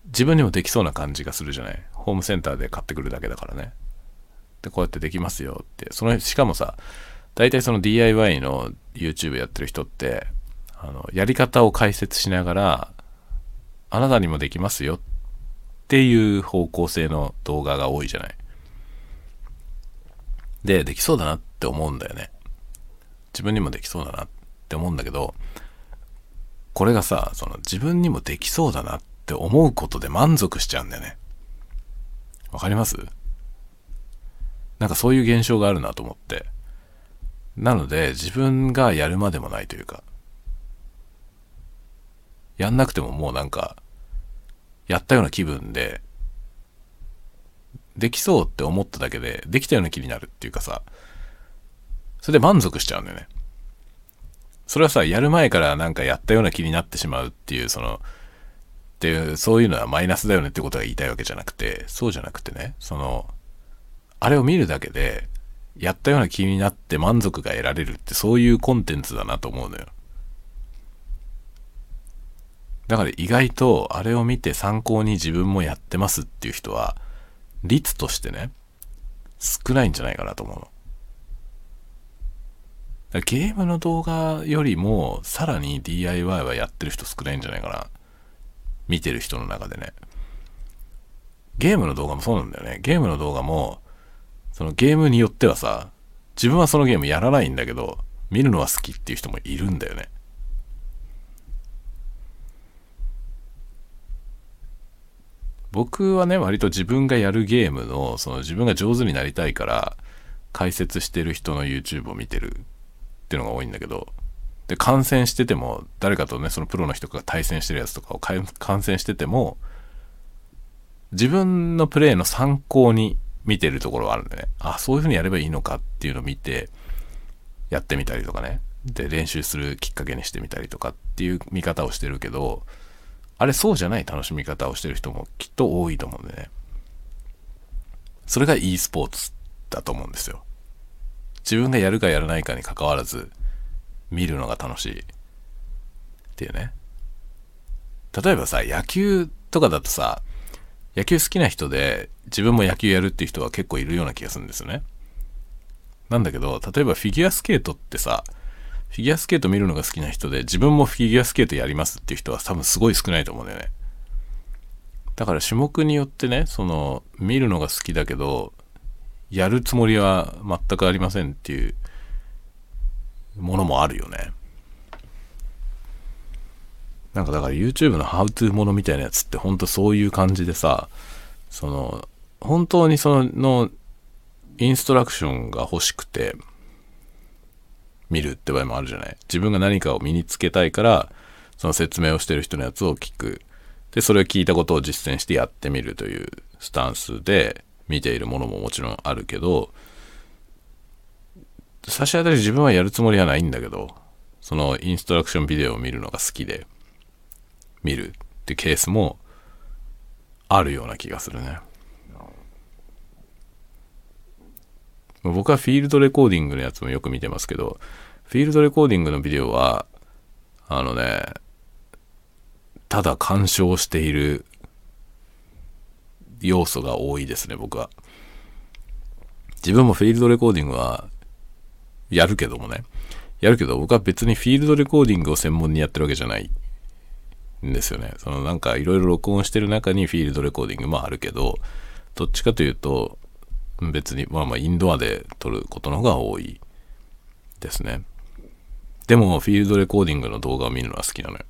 S1: 自分にもできそうな感じがするじゃない？ホームセンターで買ってくるだけだからね。で、こうやってできますよって。その、しかもさ、大体その DIY の YouTube やってる人って、あの、やり方を解説しながら、あなたにもできますよっていう方向性の動画が多いじゃない？で、できそうだなって思うんだよね。自分にもできそうだなって思うんだけど、これがさ、その自分にもできそうだなって思うことで満足しちゃうんだよね。わかります？なんかそういう現象があるなと思って。なので自分がやるまでもないというか、やんなくてももうなんか、やったような気分で、できそうって思っただけで、できたような気になるっていうかさ、それで満足しちゃうんだよね。それはさ、やる前からなんかやったような気になってしまうっていう、その、っていう、そういうのはマイナスだよねってことが言いたいわけじゃなくて、そうじゃなくてね、その、あれを見るだけで、やったような気になって満足が得られるってそういうコンテンツだなと思うのよ。だから意外とあれを見て参考に自分もやってますっていう人は率としてね少ないんじゃないかなと思うの。ゲームの動画よりもさらに DIY はやってる人少ないんじゃないかな。見てる人の中でね。ゲームの動画もそうなんだよね。ゲームの動画もそのゲームによってはさ、自分はそのゲームやらないんだけど、見るのは好きっていう人もいるんだよね。僕はね、割と自分がやるゲームの、その自分が上手になりたいから、解説してる人の YouTube を見てるっていうのが多いんだけど、で、観戦してても、誰かとね、そのプロの人が対戦してるやつとかを観戦してても、自分のプレイの参考に見てるところはあるんでね、あ、そういう風にやればいいのかっていうのを見て、やってみたりとかね。で、練習するきっかけにしてみたりとかっていう見方をしてるけど、あれそうじゃない楽しみ方をしてる人もきっと多いと思うんでね。それが e スポーツだと思うんですよ。自分がやるかやらないかに関わらず、見るのが楽しいっていうね。例えばさ、野球とかだとさ、野球好きな人で自分も野球やるっていう人は結構いるような気がするんですよね。なんだけど、例えばフィギュアスケートってさ、フィギュアスケート見るのが好きな人で自分もフィギュアスケートやりますっていう人は多分すごい少ないと思うんだよね。だから種目によってね、その見るのが好きだけど、やるつもりは全くありませんっていうものもあるよね。なんかだから YouTube のハウトゥーものみたいなやつってほんとそういう感じでさ、その、本当にその、インストラクションが欲しくて、見るって場合もあるじゃない。自分が何かを身につけたいから、その説明をしてる人のやつを聞く。で、それを聞いたことを実践してやってみるというスタンスで見ているものももちろんあるけど、差し当たり自分はやるつもりはないんだけど、そのインストラクションビデオを見るのが好きで、見るってケースもあるような気がするね。僕はフィールドレコーディングのやつもよく見てますけど、フィールドレコーディングのビデオは、あのね、ただ鑑賞している要素が多いですね、僕は。自分もフィールドレコーディングはやるけどもね。やるけど、僕は別にフィールドレコーディングを専門にやってるわけじゃないんですよね。そのなんかいろいろ録音してる中にフィールドレコーディングもあるけど、どっちかというと、別に、まあまあインドアで撮ることの方が多いですね。でも、フィールドレコーディングの動画を見るのは好きなのよ。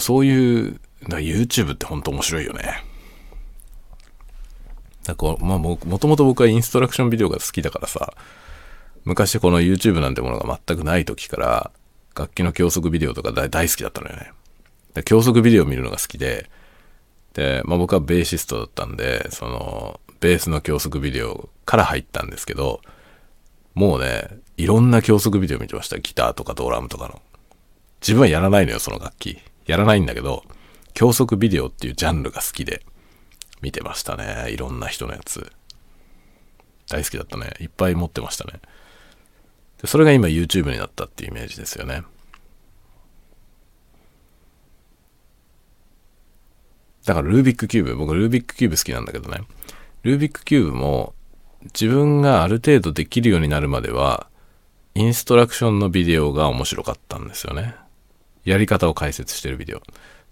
S1: そういう、だ YouTube って本当面白いよね。だこうまあも、もともと僕はインストラクションビデオが好きだからさ、昔この YouTube なんてものが全くない時から、楽器の教則ビデオとか大好きだったのよね。で教則ビデオを見るのが好きで、で、まあ僕はベーシストだったんで、その、ベースの教則ビデオから入ったんですけど、もうね、いろんな教則ビデオ見てました。ギターとかドラムとかの。自分はやらないのよ、その楽器。やらないんだけど、教則ビデオっていうジャンルが好きで見てましたね。いろんな人のやつ。大好きだったね。いっぱい持ってましたね。でそれが今 YouTube になったっていうイメージですよね。だからルービックキューブ、僕ルービックキューブ好きなんだけどね。ルービックキューブも自分がある程度できるようになるまでは、インストラクションのビデオが面白かったんですよね。やり方を解説してるビデオ。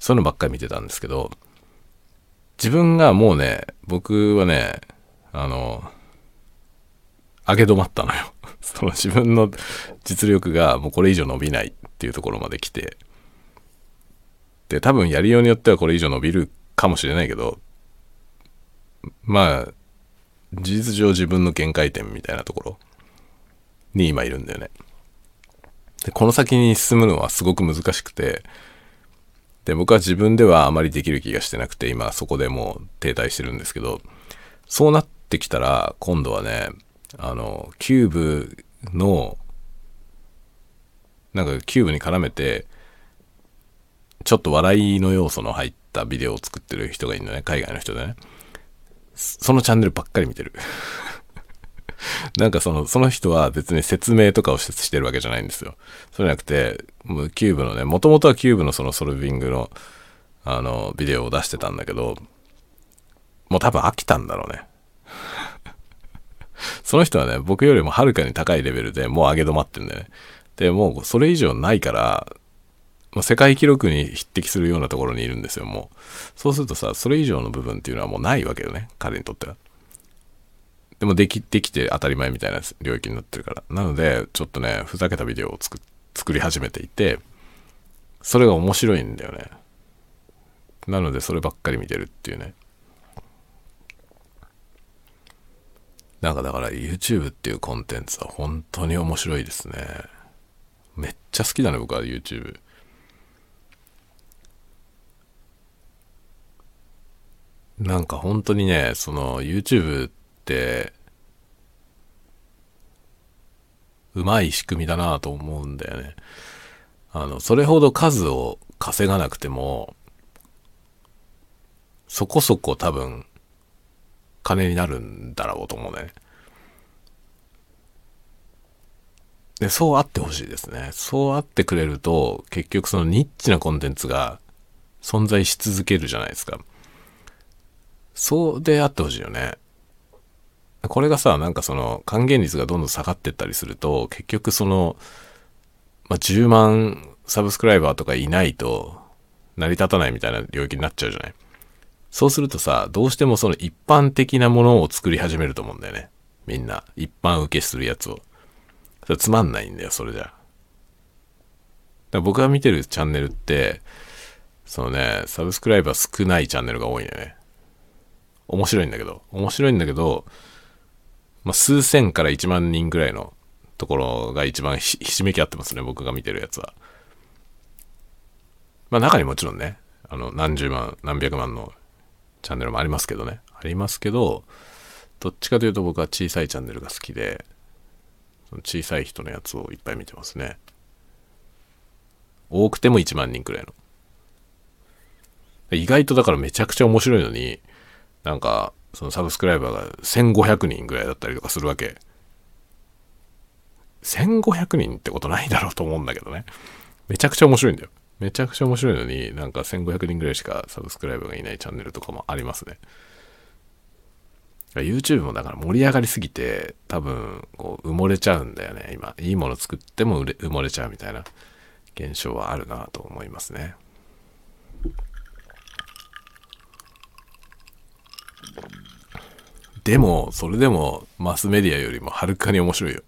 S1: そういうのばっかり見てたんですけど、自分がもうね、僕はね、あの、上げ止まったのよ。その自分の実力がもうこれ以上伸びないっていうところまで来て、で、多分やりようによってはこれ以上伸びるかもしれないけど、まあ、事実上自分の限界点みたいなところに今いるんだよね。で、この先に進むのはすごく難しくて、で、僕は自分ではあまりできる気がしてなくて、今そこでもう停滞してるんですけど、そうなってきたら、今度はね、あの、キューブの、なんかキューブに絡めて、ちょっと笑いの要素の入ったビデオを作ってる人がいるのね、海外の人でね。そのチャンネルばっかり見てる。なんかその、その人は別に説明とかをしてるわけじゃないんですよ。そうじゃなくて、もうキューブのね、もともとはキューブのその solving の、あの、ビデオを出してたんだけど、もう多分飽きたんだろうね。その人はね、僕よりもはるかに高いレベルでもう上げ止まってんだよね。で、もうそれ以上ないから、まあ、世界記録に匹敵するようなところにいるんですよ、もう。そうするとさ、それ以上の部分っていうのはもうないわけよね、彼にとっては。でもでき、できて当たり前みたいな領域になってるから。なので、ちょっとね、ふざけたビデオを作作り始めていて、それが面白いんだよね。なので、そればっかり見てるっていうね。なんかだから YouTube っていうコンテンツは本当に面白いですね。めっちゃ好きだね、僕は YouTube。なんか本当にね、その YouTube って、うまい仕組みだなと思うんだよね。あの、それほど数を稼がなくても、そこそこ多分、金になるんだろうと思うね。で、そうあってほしいですね。そうあってくれると、結局そのニッチなコンテンツが存在し続けるじゃないですか。そうであってほしいよね。これがさ、なんかその還元率がどんどん下がってったりすると、結局その、まあ、10万サブスクライバーとかいないと成り立たないみたいな領域になっちゃうじゃない。そうするとさ、どうしてもその一般的なものを作り始めると思うんだよね。みんな。一般受けするやつを。それつまんないんだよ、それじゃ。ら僕が見てるチャンネルって、そのね、サブスクライバー少ないチャンネルが多いんだよね。面白いんだけど、面白いんだけど、まあ、数千から1万人ぐらいのところが一番ひしめき合ってますね、僕が見てるやつは。まあ中にもちろんね、あの、何十万、何百万のチャンネルもありますけどね。ありますけど、どっちかというと僕は小さいチャンネルが好きで、小さい人のやつをいっぱい見てますね。多くても1万人くらいの。意外とだからめちゃくちゃ面白いのに、なんか、そのサブスクライバーが1500人ぐらいだったりとかするわけ。1500人ってことないだろうと思うんだけどね。めちゃくちゃ面白いんだよ。めちゃくちゃ面白いのに、なんか1500人ぐらいしかサブスクライバーがいないチャンネルとかもありますね。YouTube もだから盛り上がりすぎて、多分、こう、埋もれちゃうんだよね。今、いいもの作っても埋もれちゃうみたいな現象はあるなと思いますね。でも、それでも、マスメディアよりもはるかに面白いよ。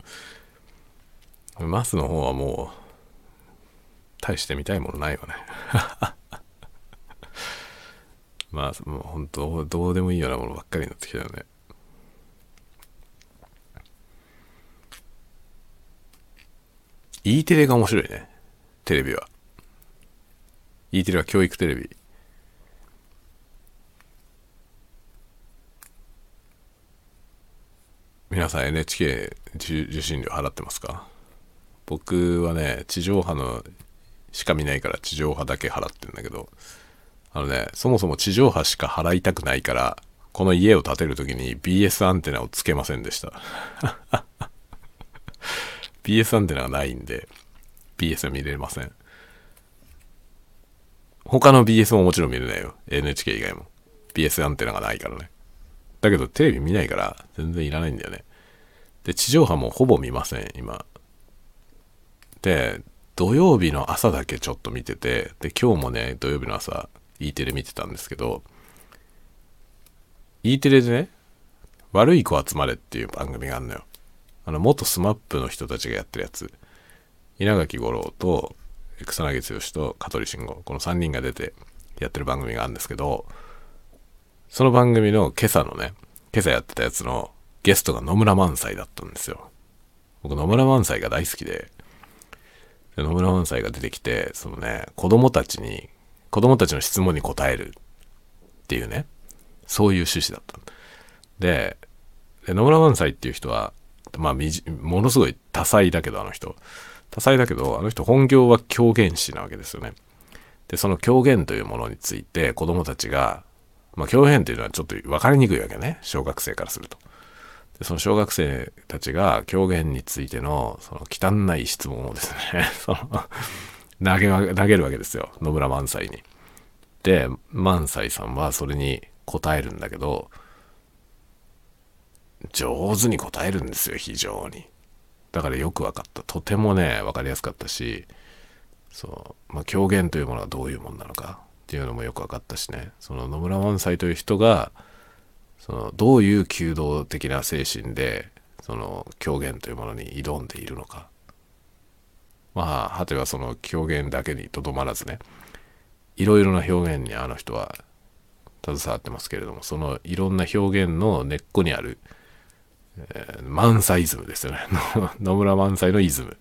S1: マスの方はもう、大して見たいものないわね。まあ、もう本当、どうでもいいようなものばっかりになってきたよね。E テレが面白いね。テレビは。E テレは教育テレビ。皆さん NHK 受信料払ってますか？僕はね、地上波のしか見ないから地上波だけ払ってるんだけど、あのね、そもそも地上波しか払いたくないから、この家を建てるときに BS アンテナをつけませんでした。BS アンテナがないんで、BS は見れません。他の BS ももちろん見れないよ。NHK 以外も。BS アンテナがないからね。だけどテレビ見ないから全然いらないんだよね。で、地上波もほぼ見ません、今。で、土曜日の朝だけちょっと見てて、で、今日もね、土曜日の朝、E テレ見てたんですけど、E テレでね、悪い子集まれっていう番組があるのよ。あの、元スマップの人たちがやってるやつ。稲垣吾郎と、草薙剛と香取慎吾、この3人が出てやってる番組があるんですけど、その番組の今朝のね、今朝やってたやつのゲストが野村萬斎だったんですよ。僕野村萬斎が大好きで、野村萬斎が出てきて、そのね、子供たちに、子供たちの質問に答えるっていうね、そういう趣旨だった。で、で野村萬斎っていう人は、まあみじ、ものすごい多彩だけど、あの人。多彩だけど、あの人本業は狂言師なわけですよね。で、その狂言というものについて子供たちが、まあ狂言っていうのはちょっと分かりにくいわけね。小学生からすると。でその小学生たちが狂言についてのその汚い質問をですね その投げ投げるわけですよ野村萬斎に。で萬斎さんはそれに答えるんだけど上手に答えるんですよ非常に。だからよく分かったとてもね分かりやすかったしそう、まあ、狂言というものはどういうものなのかっていうのもよく分かったしね。その野村萬斎という人がそのどういう弓道的な精神でその狂言というものに挑んでいるのか。まあ果てはその狂言だけにとどまらずねいろいろな表現にあの人は携わってますけれどもそのいろんな表現の根っこにある、えー、満載イズムですよね。野村萬斎のイズム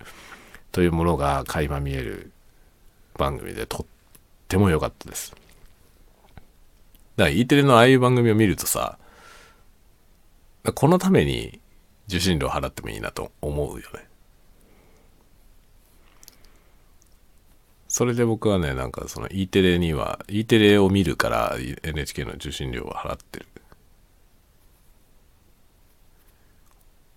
S1: というものが垣間見える番組でとっても良かったですだから E テレのああいう番組を見るとさこのために受信料払ってもいいなと思うよね。それで僕はね、なんかその E テレには、E テレを見るから NHK の受信料を払ってる。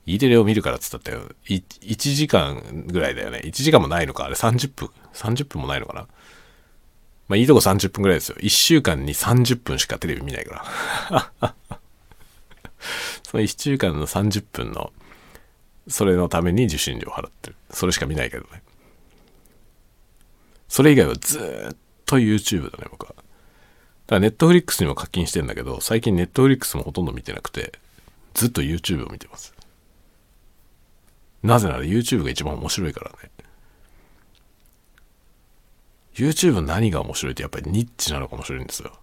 S1: E テレを見るからっつったってよ。1時間ぐらいだよね。1時間もないのか。あれ30分 ?30 分もないのかな。まあいいとこ30分ぐらいですよ。1週間に30分しかテレビ見ないから。その1週間の30分の、それのために受信料払ってる。それしか見ないけどね。それ以外はずっと YouTube だね、僕は。だから Netflix にも課金してんだけど、最近 Netflix もほとんど見てなくて、ずっと YouTube を見てます。なぜなら YouTube が一番面白いからね。YouTube 何が面白いってやっぱりニッチなのが面白いんですよ。だか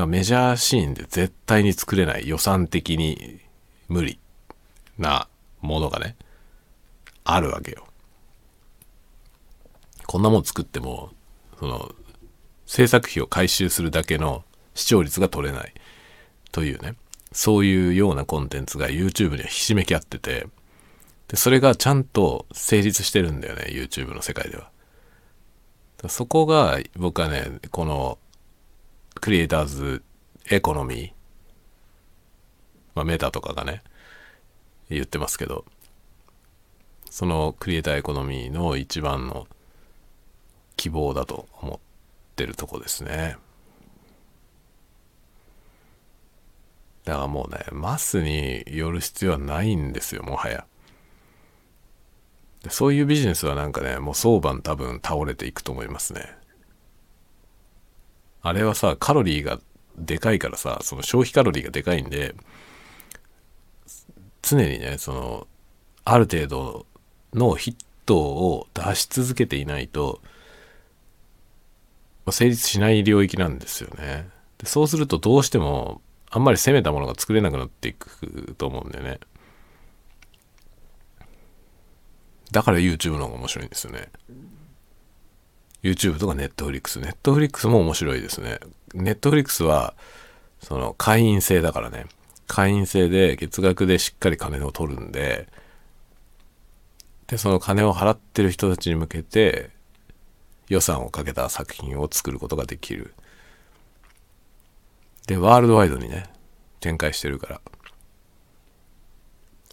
S1: らメジャーシーンで絶対に作れない予算的に無理なものがね、あるわけよ。こんなもん作っても、その、制作費を回収するだけの視聴率が取れないというね、そういうようなコンテンツが YouTube にはひしめき合ってて、で、それがちゃんと成立してるんだよね、YouTube の世界では。そこが僕はね、このクリエイターズエコノミー、まあメタとかがね、言ってますけど、そのクリエイターエコノミーの一番の希望だと思ってるとこですね。だからもうね、マスによる必要はないんですよ、もはや。そういうビジネスはなんかね、もう相場多分倒れていくと思いますね。あれはさ、カロリーがでかいからさ、その消費カロリーがでかいんで、常にね、その、ある程度のヒットを出し続けていないと、ま、成立しない領域なんですよね。でそうするとどうしても、あんまり攻めたものが作れなくなっていくと思うんだよね。だから YouTube の方が面白いんですよね。YouTube とか Netflix。Netflix も面白いですね。Netflix は、その会員制だからね。会員制で月額でしっかり金を取るんで、で、その金を払ってる人たちに向けて予算をかけた作品を作ることができる。で、ワールドワイドにね、展開してるから。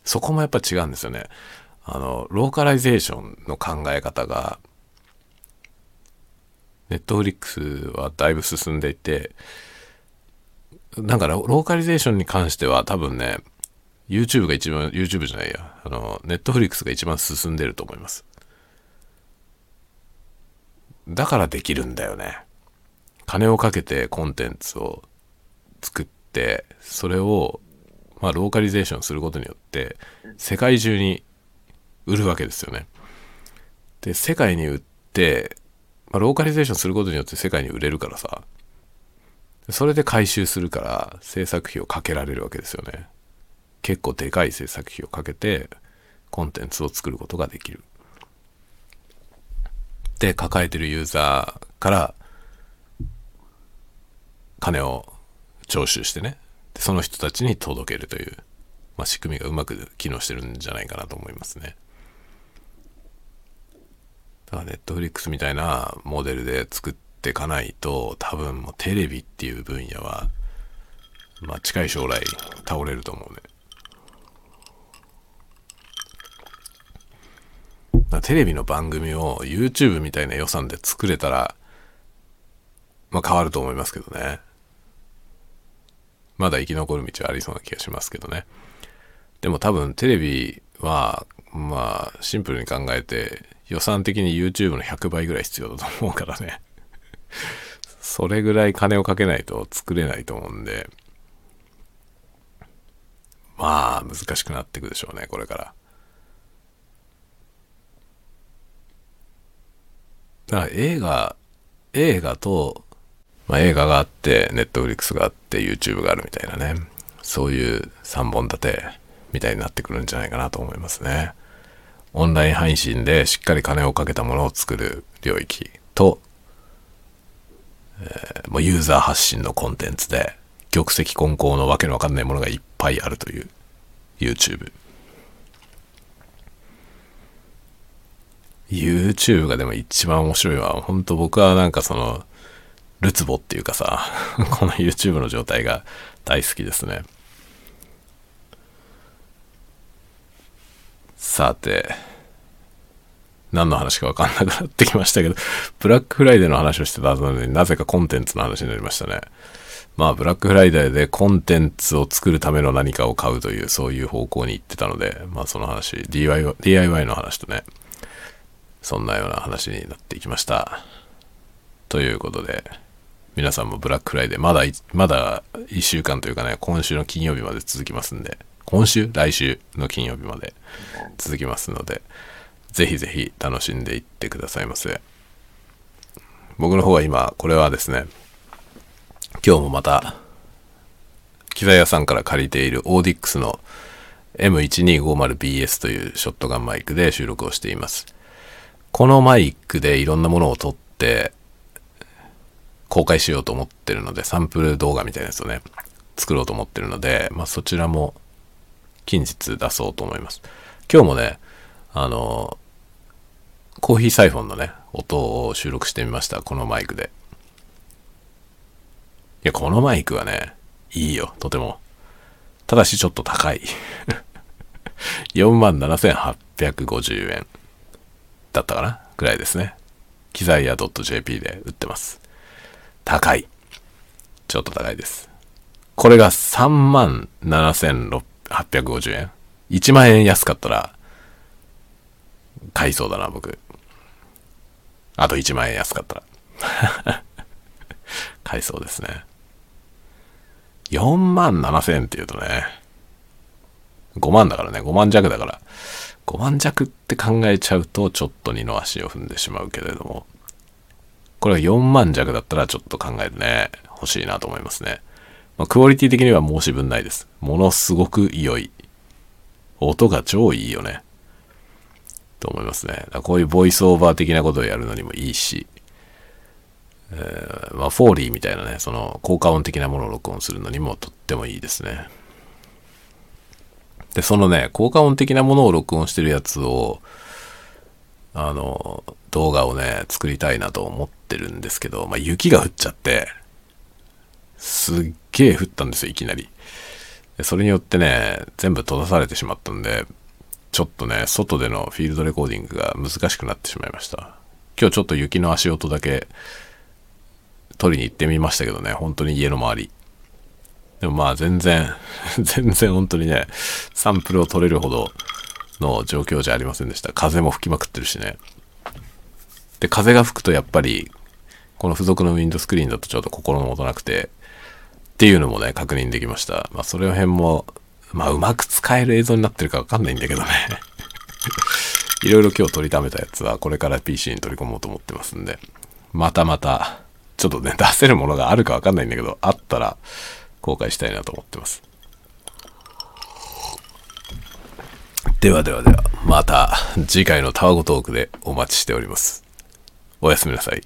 S1: そこもやっぱ違うんですよね。あの、ローカライゼーションの考え方が、ネットフリックスはだいぶ進んでいて、だかローカリゼーションに関しては多分ね、YouTube が一番、YouTube じゃないや、あの、ネットフリックスが一番進んでると思います。だからできるんだよね。金をかけてコンテンツを作って、それを、まあ、ローカリゼーションすることによって、世界中に売るわけですよね。で、世界に売って、まあ、ローカリゼーションすることによって世界に売れるからさ、それで回収するから制作費をかけられるわけですよね。結構でかい制作費をかけてコンテンツを作ることができる。で、抱えてるユーザーから金を徴収してね、その人たちに届けるという、まあ、仕組みがうまく機能してるんじゃないかなと思いますね。かネットフリックスみたいなモデルで作っていかないと多分もうテレビっていう分野はまあ近い将来倒れると思うね。テレビの番組を YouTube みたいな予算で作れたら、まあ変わると思いますけどね。まだ生き残る道はありそうな気がしますけどね。でも多分テレビは、まあシンプルに考えて予算的に YouTube の100倍ぐらい必要だと思うからね。それぐらい金をかけないと作れないと思うんで、まあ難しくなっていくでしょうね、これから。だから映画、映画と、まあ映画があって、ネットフリックスがあって、YouTube があるみたいなね。そういう3本立てみたいになってくるんじゃないかなと思いますね。オンライン配信でしっかり金をかけたものを作る領域と、えー、もうユーザー発信のコンテンツで玉石混交のわけのわかんないものがいっぱいあるという YouTube。YouTube がでも一番面白いわ。本当僕はなんかその、ルツボっていうかさ、この YouTube の状態が大好きですね。さて、何の話か分かんなくなってきましたけど、ブラックフライデーの話をしてたはずなのになぜかコンテンツの話になりましたね。まあ、ブラックフライデーでコンテンツを作るための何かを買うという、そういう方向に行ってたので、まあ、その話、DIY, DIY の話とね、そんなような話になっていきました。ということで、皆さんもブラックフライデー、まだ、まだ1週間というかね、今週の金曜日まで続きますんで、今週来週の金曜日まで続きますので、ぜひぜひ楽しんでいってくださいませ。僕の方は今、これはですね、今日もまた、機材屋さんから借りているオーディックスの M1250BS というショットガンマイクで収録をしています。このマイクでいろんなものを撮って公開しようと思ってるので、サンプル動画みたいなやつをね、作ろうと思ってるので、まあそちらも近日出そうと思います。今日もね、あの、コーヒーサイフォンのね、音を収録してみました。このマイクで。いや、このマイクはね、いいよ、とても。ただしちょっと高い。47,850円だったかな？ぐらいですね。機材屋 .jp で売ってます。高い。ちょっと高いです。これが37,600 850円？1万円安かったら、買いそうだな、僕。あと1万円安かったら。買いそうですね。4万7千円って言うとね、5万だからね、5万弱だから、5万弱って考えちゃうとちょっと二の足を踏んでしまうけれども、これが4万弱だったらちょっと考えるね、欲しいなと思いますね。まあ、クオリティ的には申し分ないです。ものすごく良い。音が超いいよね。と思いますね。こういうボイスオーバー的なことをやるのにもいいし、えー、まあ、フォーリーみたいなね、その効果音的なものを録音するのにもとってもいいですね。で、そのね、効果音的なものを録音してるやつを、あの、動画をね、作りたいなと思ってるんですけど、まあ、雪が降っちゃって、すっげえ降ったんですよ、いきなり。それによってね、全部閉ざされてしまったんで、ちょっとね、外でのフィールドレコーディングが難しくなってしまいました。今日ちょっと雪の足音だけ取りに行ってみましたけどね、本当に家の周り。でもまあ全然、全然本当にね、サンプルを取れるほどの状況じゃありませんでした。風も吹きまくってるしね。で、風が吹くとやっぱり、この付属のウィンドスクリーンだとちょっと心もとなくて、っていうのもね、確認できました。まあ、それ辺も、まあ、うまく使える映像になってるかわかんないんだけどね。いろいろ今日取りためたやつは、これから PC に取り込もうと思ってますんで、またまた、ちょっとね、出せるものがあるかわかんないんだけど、あったら公開したいなと思ってます。ではではでは、また次回のタワゴトークでお待ちしております。おやすみなさい。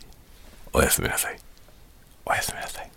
S1: おやすみなさい。おやすみなさい。